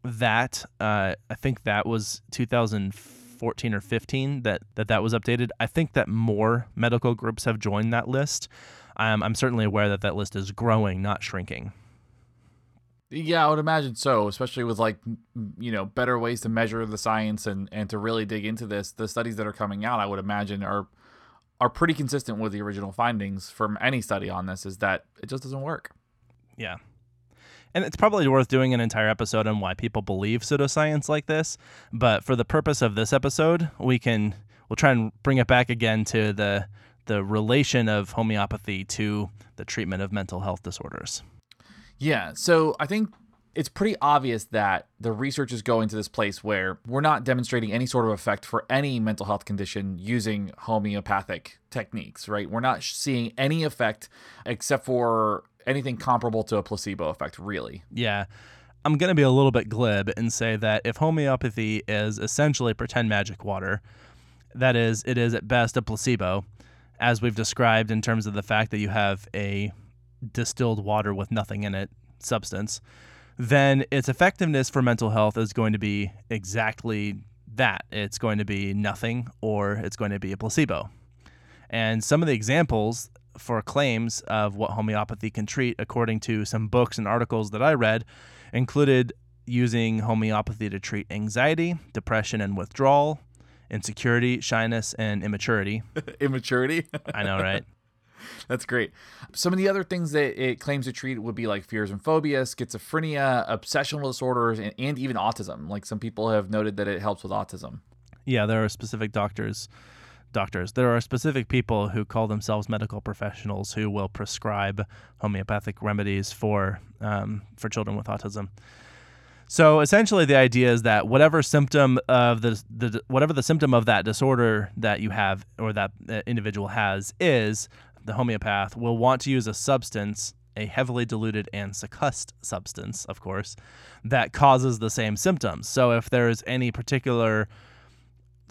that, uh, I think that was 2014 or 15 that, that that was updated. I think that more medical groups have joined that list. Um, I'm certainly aware that that list is growing, not shrinking. Yeah, I would imagine so, especially with like you know better ways to measure the science and and to really dig into this. The studies that are coming out, I would imagine, are are pretty consistent with the original findings from any study on this. Is that it just doesn't work. Yeah. And it's probably worth doing an entire episode on why people believe pseudoscience like this. But for the purpose of this episode, we can we'll try and bring it back again to the the relation of homeopathy to the treatment of mental health disorders. Yeah, so I think it's pretty obvious that the research is going to this place where we're not demonstrating any sort of effect for any mental health condition using homeopathic techniques, right? We're not seeing any effect except for anything comparable to a placebo effect, really. Yeah. I'm going to be a little bit glib and say that if homeopathy is essentially pretend magic water, that is, it is at best a placebo, as we've described in terms of the fact that you have a distilled water with nothing in it substance, then its effectiveness for mental health is going to be exactly that. It's going to be nothing or it's going to be a placebo. And some of the examples for claims of what homeopathy can treat, according to some books and articles that I read, included using homeopathy to treat anxiety, depression and withdrawal, insecurity, shyness, and immaturity. Immaturity? I know, right? That's great. Some of the other things that it claims to treat would be like fears and phobias, schizophrenia, obsessional disorders, and, and even autism. Like some people have noted that it helps with autism. Yeah, there are specific doctors. Doctors. There are specific people who call themselves medical professionals who will prescribe homeopathic remedies for um, for children with autism. So essentially, the idea is that whatever symptom of the, the whatever the symptom of that disorder that you have or that individual has is, the homeopath will want to use a substance, a heavily diluted and succussed substance, of course, that causes the same symptoms. So if there is any particular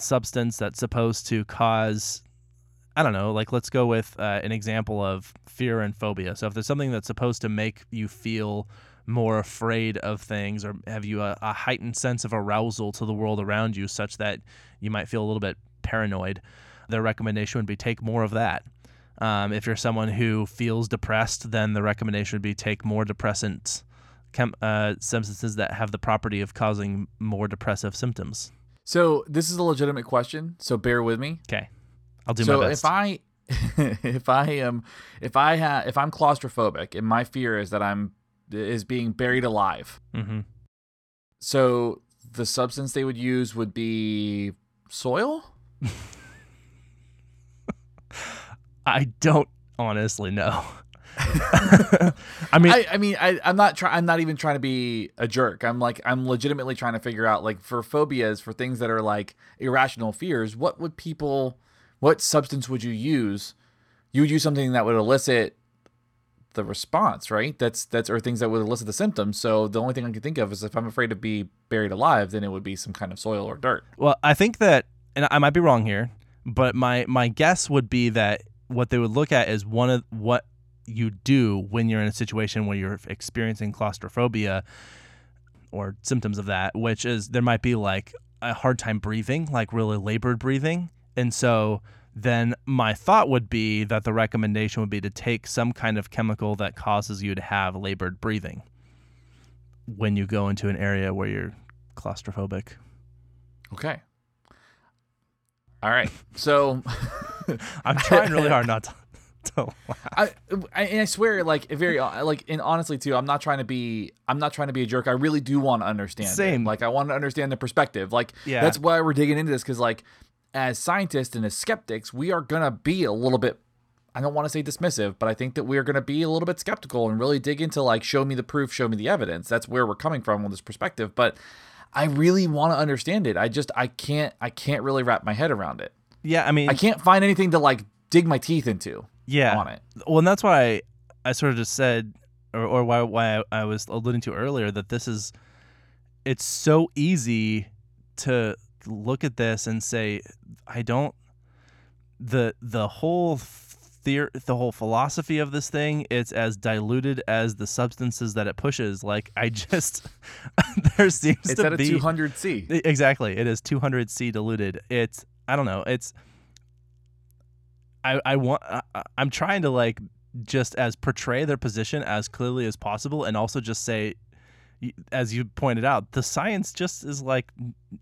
substance that's supposed to cause I don't know, like let's go with uh, an example of fear and phobia. So if there's something that's supposed to make you feel more afraid of things or have you a, a, heightened sense of arousal to the world around you such that you might feel a little bit paranoid the recommendation would be take more of that um, if you're someone who feels depressed then the recommendation would be take more depressant chem- uh, substances that have the property of causing more depressive symptoms so this is a legitimate question so bear with me okay i'll do so my best So if i if i am if i have if i'm claustrophobic and my fear is that i'm is being buried alive. Mm-hmm. So the substance they would use would be soil. I don't honestly know. I mean, I, I mean, I, I'm not trying. I'm not even trying to be a jerk. I'm like, I'm legitimately trying to figure out, like, for phobias, for things that are like irrational fears. What would people? What substance would you use? You would use something that would elicit the response, right? That's that's or things that would elicit the symptoms. So the only thing I can think of is if I'm afraid to be buried alive, then it would be some kind of soil or dirt. Well, I think that, and I might be wrong here, but my my guess would be that what they would look at is one of what you do when you're in a situation where you're experiencing claustrophobia or symptoms of that, which is there might be like a hard time breathing, like really labored breathing, and so then my thought would be that the recommendation would be to take some kind of chemical that causes you to have labored breathing when you go into an area where you're claustrophobic. Okay. All right. So I'm trying really hard not to. to laugh. I, I and I swear, like very, uh, like, and honestly too, I'm not trying to be, I'm not trying to be a jerk. I really do want to understand. it. Same. Like, I want to understand the perspective. Like, Yeah. that's why we're digging into this because, like, as scientists and as skeptics, we are gonna be a little bit. I don't want to say dismissive, but I think that we are going to be a little bit skeptical and really dig into like, show me the proof, show me the evidence. That's where we're coming from with this perspective. But I really want to understand it. I just, I can't, I can't really wrap my head around it. Yeah, I mean, I can't find anything to like dig my teeth into yeah. on it. Well, and that's why I, I sort of just said, or, or why why I, was alluding to earlier that this is, it's so easy to look at this and say, I don't, the the whole theor- the whole philosophy of this thing, it's as diluted as the substances that it pushes. Like I just, there seems It's to at a be 200C. E- Exactly. It is 200C diluted. It's I don't know. It's I I want I, I'm trying to like just as portray their position as clearly as possible and also just say as you pointed out, the science just is like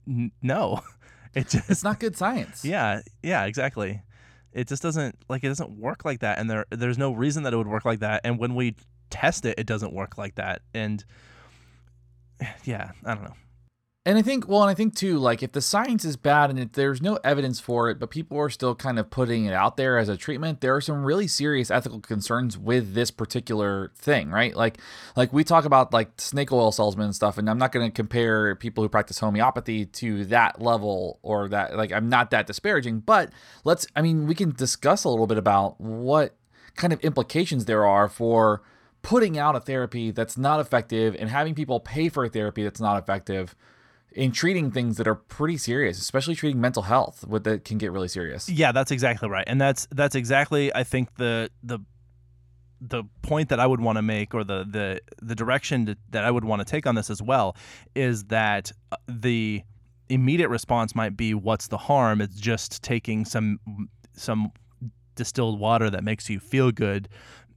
n- no. It just It's not good science. yeah, yeah, exactly. It just doesn't like it doesn't work like that, and there there's no reason that it would work like that. And when we test it, it doesn't work like that. And yeah, I don't know. And I think, well, and I think too, like if the science is bad and if there's no evidence for it, but people are still kind of putting it out there as a treatment, there are some really serious ethical concerns with this particular thing, right? Like, like we talk about like snake oil salesmen and stuff, and I'm not going to compare people who practice homeopathy to that level or that, like, I'm not that disparaging, but let's, I mean, we can discuss a little bit about what kind of implications there are for putting out a therapy that's not effective and having people pay for a therapy that's not effective in treating things that are pretty serious, especially treating mental health, what that can get really serious. Yeah, that's exactly right, and that's that's exactly I think the the the point that I would want to make, or the the the direction to, that I would want to take on this as well, is that uh, the immediate response might be, "What's the harm?" It's just taking some some distilled water that makes you feel good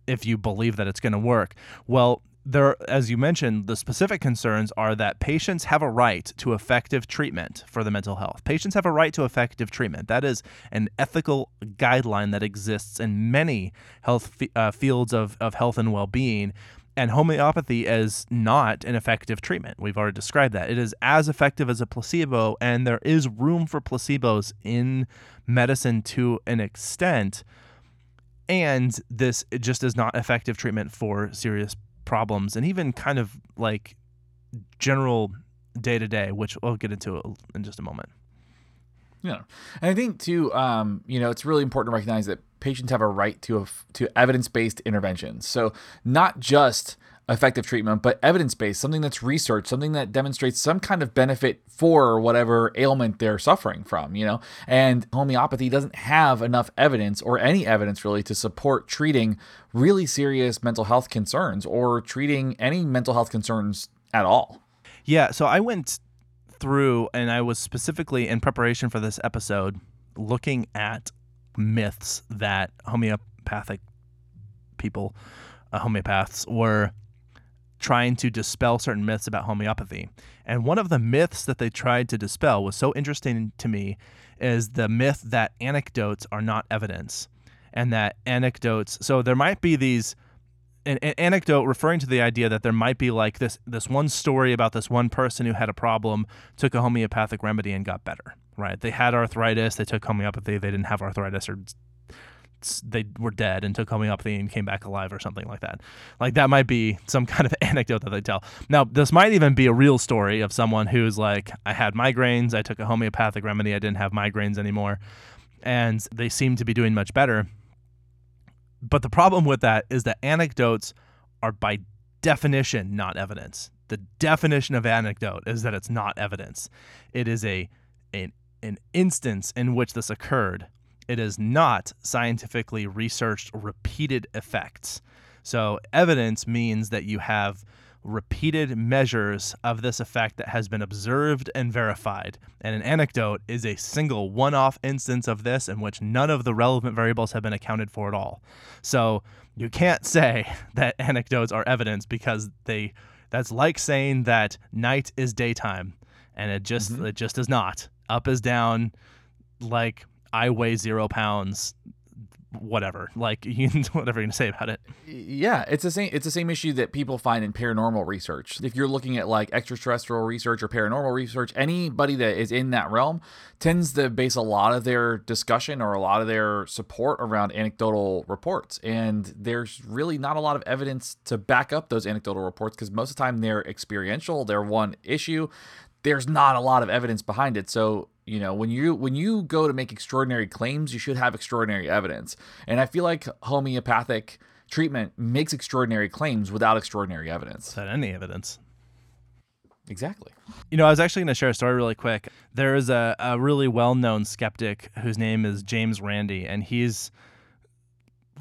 if you believe that it's going to work. Well, there, as you mentioned, the specific concerns are that patients have a right to effective treatment for the mental health. Patients have a right to effective treatment. That is an ethical guideline that exists in many health uh, fields of, of health and well being. And homeopathy is not an effective treatment. We've already described that. It is as effective as a placebo, and there is room for placebos in medicine to an extent. And this just is not effective treatment for serious problems and even kind of like general day to day, which I'll get into in just a moment. Yeah, and I think too, um, you know, it's really important to recognize that patients have a right to to evidence based interventions. So not just effective treatment, but evidence based, something that's researched, something that demonstrates some kind of benefit for whatever ailment they're suffering from. You know, and homeopathy doesn't have enough evidence or any evidence really to support treating really serious mental health concerns or treating any mental health concerns at all. Yeah, so I went through and I was specifically in preparation for this episode looking at myths that homeopathic people, uh, homeopaths, were trying to dispel certain myths about homeopathy. And one of the myths that they tried to dispel was so interesting to me is the myth that anecdotes are not evidence and that anecdotes so there might be these an, an anecdote referring to the idea that there might be like this this one story about this one person who had a problem, took a homeopathic remedy and got better. Right? They had arthritis, they took homeopathy, they didn't have arthritis or they were dead until coming up and came back alive or something like that. Like that might be some kind of anecdote that they tell. Now, this might even be a real story of someone who's like, I had migraines, I took a homeopathic remedy, I didn't have migraines anymore, and they seem to be doing much better. But the problem with that is that anecdotes are by definition not evidence. The definition of anecdote is that it's not evidence. It is a an, an instance in which this occurred. It is not scientifically researched repeated effects. So evidence means that you have repeated measures of this effect that has been observed and verified. And an anecdote is a single one off instance of this in which none of the relevant variables have been accounted for at all. So you can't say that anecdotes are evidence because they that's like saying that night is daytime. and it just Mhm. it just is not. Up is down, like I weigh zero pounds, whatever. Like you whatever you're gonna say about it. Yeah, it's the same. It's the same issue that people find in paranormal research. If you're looking at like extraterrestrial research or paranormal research, anybody that is in that realm tends to base a lot of their discussion or a lot of their support around anecdotal reports. And there's really not a lot of evidence to back up those anecdotal reports because most of the time they're experiential. They're one issue. There's not a lot of evidence behind it. So you know when you when you go to make extraordinary claims you should have extraordinary evidence and i feel like homeopathic treatment makes extraordinary claims without extraordinary evidence Without any evidence. exactly You know, I was actually going to share a story really quick. There is a, a really well known skeptic whose name is James Randi, and he's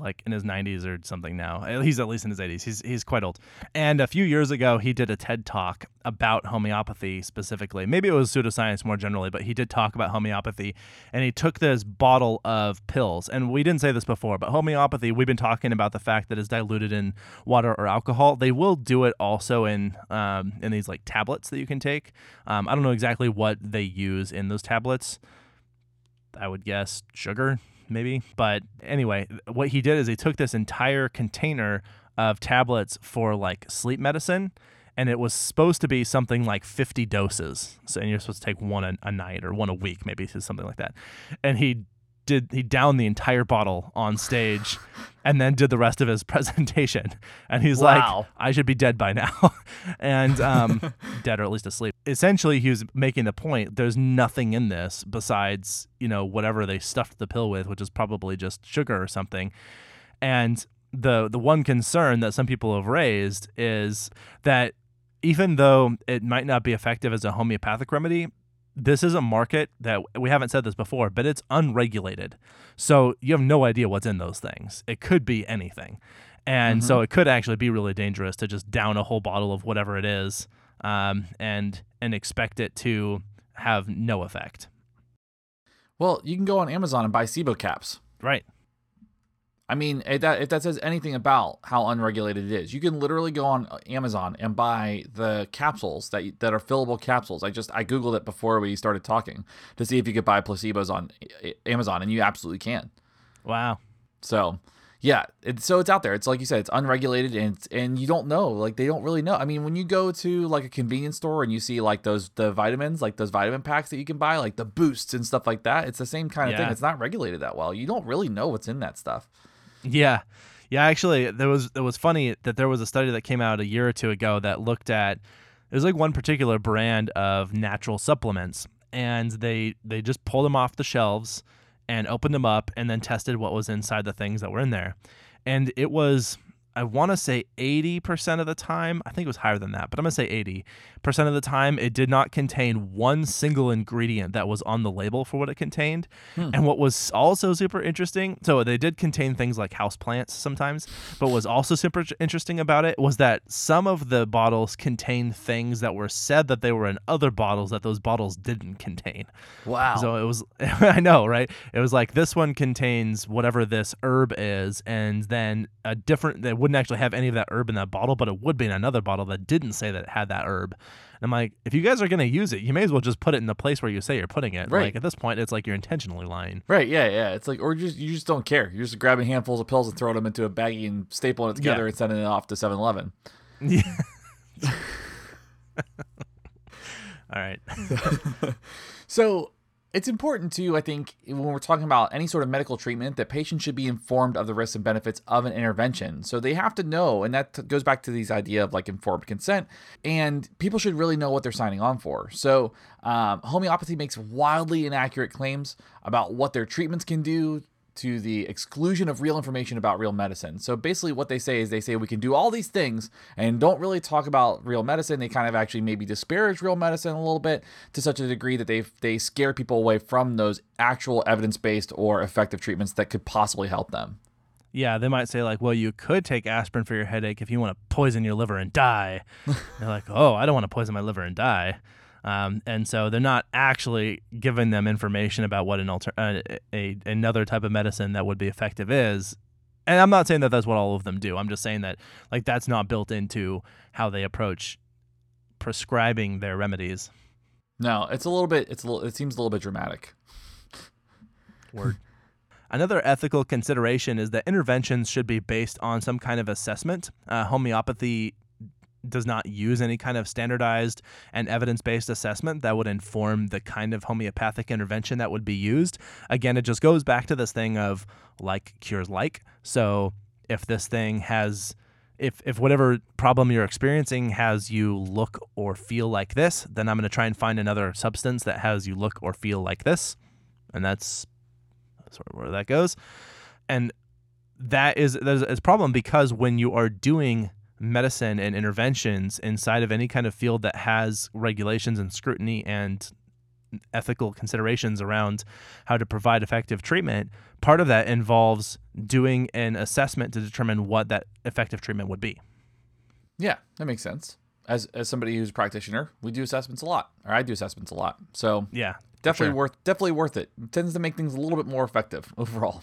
like in his 90s or something now. He's at least in his 80s. He's he's quite old. And a few years ago, he did a TED talk about homeopathy specifically. Maybe it was pseudoscience more generally, but he did talk about homeopathy. And he took this bottle of pills. And we didn't say this before, but homeopathy, we've been talking about the fact that it's diluted in water or alcohol. They will do it also in um, in these like tablets that you can take. Um, I don't know exactly what they use in those tablets. I would guess sugar, maybe. But anyway, what he did is he took this entire container of tablets for like sleep medicine, and it was supposed to be something like 50 doses. So and you're supposed to take one a, a night or one a week, maybe something like that. And he did he downed the entire bottle on stage and then did the rest of his presentation. And he's Wow. like i should be dead by now. And um dead or at least asleep. Essentially he was making the point there's nothing in this besides you know whatever they stuffed the pill with which is probably just sugar or something. And the the one concern that some people have raised is that even though it might not be effective as a homeopathic remedy this is a market that we haven't said this before, but it's unregulated. So you have no idea what's in those things. It could be anything. And so it could actually be really dangerous to just down a whole bottle of whatever it is um, and and expect it to have no effect. well you can go on amazon and buy sibo caps Right. I mean, if that if that says anything about how unregulated it is, you can literally go on uh, Amazon and buy the capsules that that are fillable capsules. I just I googled it before we started talking to see if you could buy placebos on uh, uh, Amazon, and you absolutely can. Wow. So, yeah, it's so it's out there. It's like you said, it's unregulated, and it's, and you don't know. Like they don't really know. I mean, when you go to like a convenience store and you see like those the vitamins, like those vitamin packs that you can buy, like the boosts and stuff like that, it's the same kind of thing. It's not regulated that well. You don't really know what's in that stuff. Yeah. Yeah, actually there was it was funny that there was a study that came out a year or two ago that looked at it was like one particular brand of natural supplements and they they just pulled them off the shelves and opened them up and then tested what was inside the things that were in there. And it was I want to say 80% of the time, I think it was higher than that, but I'm going to say 80% of the time, it did not contain one single ingredient that was on the label for what it contained. Hmm. And what was also super interesting, so they did contain things like houseplants sometimes, but what was also super interesting about it was that some of the bottles contained things that were said that they were in other bottles that those bottles didn't contain. Wow. So it was, I know, right? It was like this one contains whatever this herb is, and then a different, they wouldn't actually have any of that herb in that bottle, but it would be in another bottle that didn't say that it had that herb. And I'm like, if you guys are going to use it, you may as well just put it in the place where you say you're putting it. Right. Like at this point, it's like you're intentionally lying. Right, yeah, yeah. It's like, or just you just don't care. You're just grabbing handfuls of pills and throwing them into a baggie and stapling it together Yeah. and sending it off to 7-Eleven. Yeah. All right. So it's important too, I think, when we're talking about any sort of medical treatment, that patients should be informed of the risks and benefits of an intervention. So they have to know, and that goes back to these idea of like informed consent. And people should really know what they're signing on for. So um, homeopathy makes wildly inaccurate claims about what their treatments can do to the exclusion of real information about real medicine. So basically, what they say is they say we can do all these things and don't really talk about real medicine. They kind of actually maybe disparage real medicine a little bit to such a degree that they they scare people away from those actual evidence based or effective treatments that could possibly help them. Yeah, they might say like, "Well, you could take aspirin for your headache if you want to poison your liver and die." they're like, "Oh, I don't want to poison my liver and die," um, and so they're not actually giving them information about what an alter- uh, a another type of medicine that would be effective is. And I'm not saying that that's what all of them do. I'm just saying that like that's not built into how they approach prescribing their remedies. No, it's a little bit. It's a little. It seems a little bit dramatic. Word. Another ethical consideration is that interventions should be based on some kind of assessment. Uh, homeopathy does not use any kind of standardized and evidence based assessment that would inform the kind of homeopathic intervention that would be used. Again, it just goes back to this thing of like cures like. So if this thing has if if whatever problem you're experiencing has you look or feel like this, then I'm going to try and find another substance that has you look or feel like this. And that's sort of where that goes. And that is that is a problem because when you are doing medicine and interventions inside of any kind of field that has regulations and scrutiny and ethical considerations around how to provide effective treatment, part of that involves doing an assessment to determine what that effective treatment would be. Yeah, that makes sense. As as somebody who's a practitioner, we do assessments a lot, or I do assessments a lot. So Yeah. definitely sure. worth definitely worth it. it. Tends to make things a little bit more effective overall.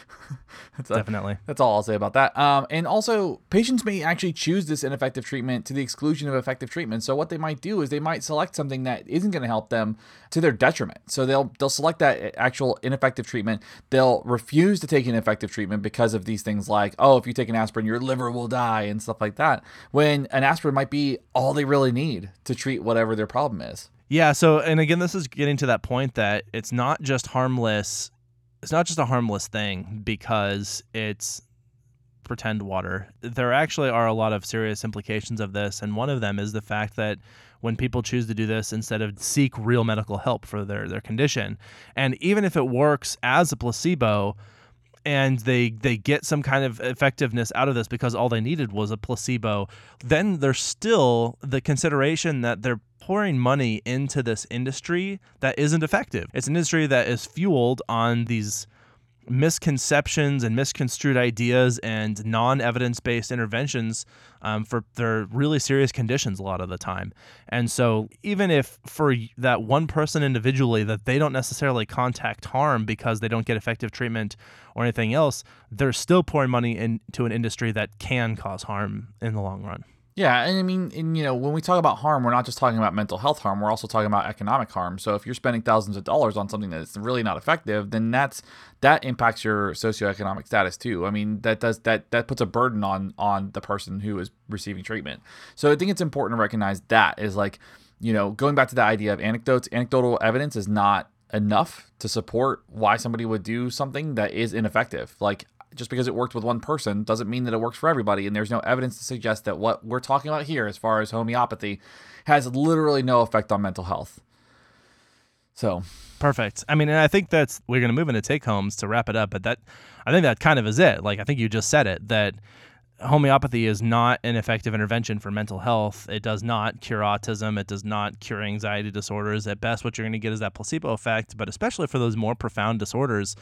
that's, a- Definitely. that's all I'll say about that. Um, and also, patients may actually choose this ineffective treatment to the exclusion of effective treatment. So what they might do is they might select something that isn't going to help them to their detriment. So they'll they'll select that actual ineffective treatment. They'll refuse to take an effective treatment because of these things like, oh, if you take an aspirin, your liver will die and stuff like that. When an aspirin might be all they really need to treat whatever their problem is. Yeah, so and again this is getting to that point that it's not just harmless it's not just a harmless thing because it's pretend water. There actually are a lot of serious implications of this and one of them is the fact that when people choose to do this instead of seek real medical help for their their condition and even if it works as a placebo and they they get some kind of effectiveness out of this because all they needed was a placebo then there's still the consideration that they're pouring money into this industry that isn't effective. It's an industry that is fueled on these misconceptions and misconstrued ideas and non-evidence-based interventions um, for their really serious conditions a lot of the time. And so even if for that one person individually that they don't necessarily contact harm because they don't get effective treatment or anything else they're still pouring money into an industry that can cause harm in the long run Yeah, and I mean, and you know, when we talk about harm, we're not just talking about mental health harm. We're also talking about economic harm. So if you're spending thousands of dollars on something that's really not effective, then that's that impacts your socioeconomic status too. I mean, that does that that puts a burden on on the person who is receiving treatment. So I think it's important to recognize that is like, you know, going back to the idea of anecdotes, anecdotal evidence is not enough to support why somebody would do something that is ineffective. Like just because it worked with one person doesn't mean that it works for everybody. And there's no evidence to suggest that what we're talking about here, as far as homeopathy, has literally no effect on mental health. So, Perfect. I mean, and I think that's we're going to move into take homes to wrap it up, but that I think that kind of is it. Like I think you just said it that homeopathy is not an effective intervention for mental health. It does not cure autism. It does not cure anxiety disorders. At best, what you're going to get is that placebo effect. But especially for those more profound disorders,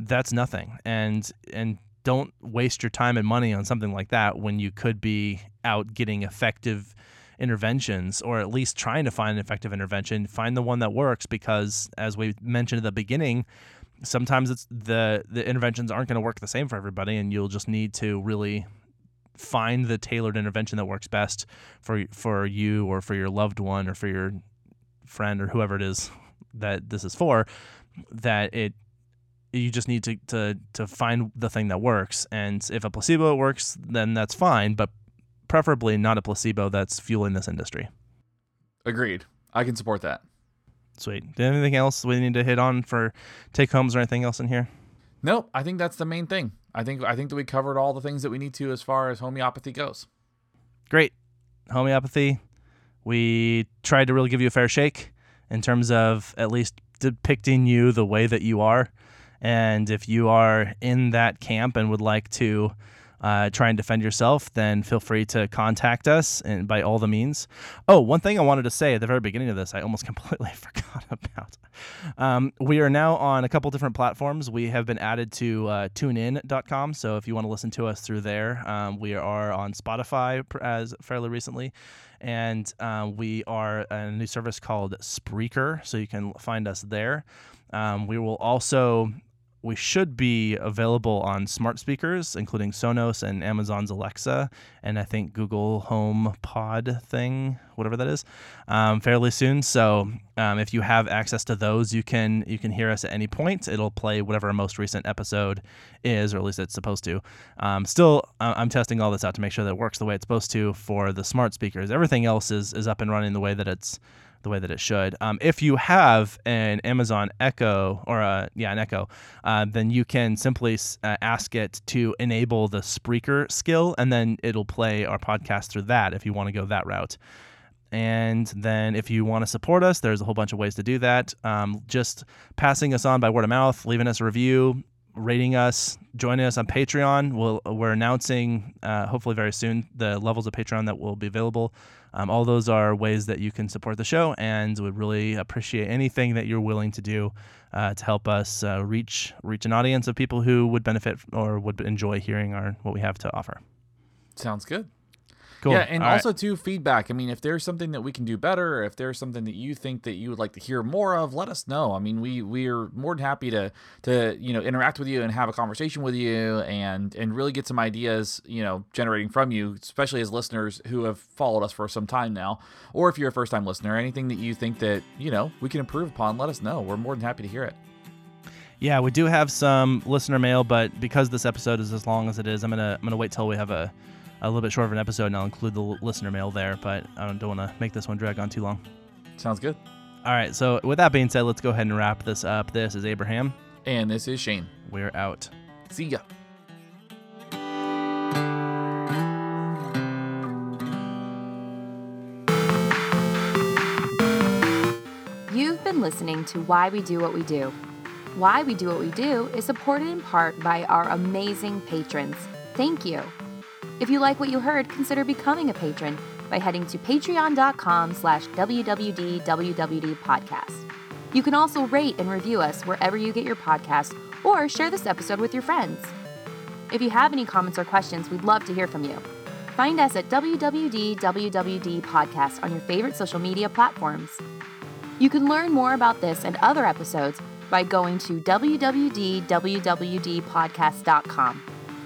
that's nothing. And and don't waste your time and money on something like that when you could be out getting effective interventions or at least trying to find an effective intervention find the one that works because as we mentioned at the beginning sometimes it's the the interventions aren't going to work the same for everybody and you'll just need to really find the tailored intervention that works best for for you or for your loved one or for your friend or whoever it is that this is for that it you just need to, to to find the thing that works and if a placebo works then that's fine but preferably not a placebo that's fueling this industry agreed. I can support that. sweet anything else we need to hit on for take homes or anything else in here Nope, I think that's the main thing. I think I think that we covered all the things that we need to as far as homeopathy goes. great homeopathy we tried to really give you a fair shake in terms of at least depicting you the way that you are and if you are in that camp and would like to uh, try and defend yourself then feel free to contact us and by all the means. Oh one thing i wanted to say at the very beginning of this i almost completely forgot about. Um, we are now on a couple different platforms. We have been added to uh, tunein.com so if you want to listen to us through there um, we are on spotify as fairly recently. And uh, we are a new service called Spreaker, so you can find us there. Um, we will also we should be available on smart speakers, including Sonos and Amazon's Alexa, and I think Google Home Pod thing, whatever that is, um, fairly soon. So um, if you have access to those, you can you can hear us at any point. It'll play whatever our most recent episode is, or at least it's supposed to. Um, still, I'm testing all this out to make sure that it works the way it's supposed to for the smart speakers. Everything else is is up and running the way that it's the way that it should. Um, if you have an Amazon Echo or a yeah an Echo, uh, then you can simply uh, ask it to enable the Spreaker skill, and then it'll play our podcast through that. If you want to go that route. And then, if you want to support us, there's a whole bunch of ways to do that. Um, just passing us on by word of mouth, leaving us a review, rating us, joining us on Patreon. We'll, we're announcing, uh, hopefully very soon, the levels of Patreon that will be available. Um, all those are ways that you can support the show, and would really appreciate anything that you're willing to do uh, to help us uh, reach reach an audience of people who would benefit or would enjoy hearing our what we have to offer. Sounds good. Cool. Yeah, and All right. also too feedback. I mean, if there's something that we can do better, or if there's something that you think that you would like to hear more of, let us know. I mean, we we are more than happy to to you know interact with you and have a conversation with you and and really get some ideas you know generating from you, especially as listeners who have followed us for some time now, or if you're a first time listener, anything that you think that you know we can improve upon, let us know. We're more than happy to hear it. Yeah, we do have some listener mail, but because this episode is as long as it is, I'm gonna I'm gonna wait till we have a a little bit short of an episode, and I'll include the listener mail there. But I don't, don't want to make this one drag on too long. Sounds good. All right, so with that being said, let's go ahead and wrap this up. This is Abraham. And this is Shane. We're out. See ya. You've been listening to Why We Do What We Do. Why We Do What We Do is supported in part by our amazing patrons. Thank you. If you like what you heard, consider becoming a patron by heading to patreon.com slash wwdwwd podcast. You can also rate and review us wherever you get your podcasts or share this episode with your friends. If you have any comments or questions, we'd love to hear from you. Find us at wwdwwd podcast on your favorite social media platforms. You can learn more about this and other episodes by going to www.wwdpodcast.com.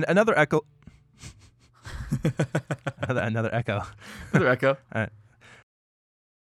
And another echo. another, another echo. Another echo. All right.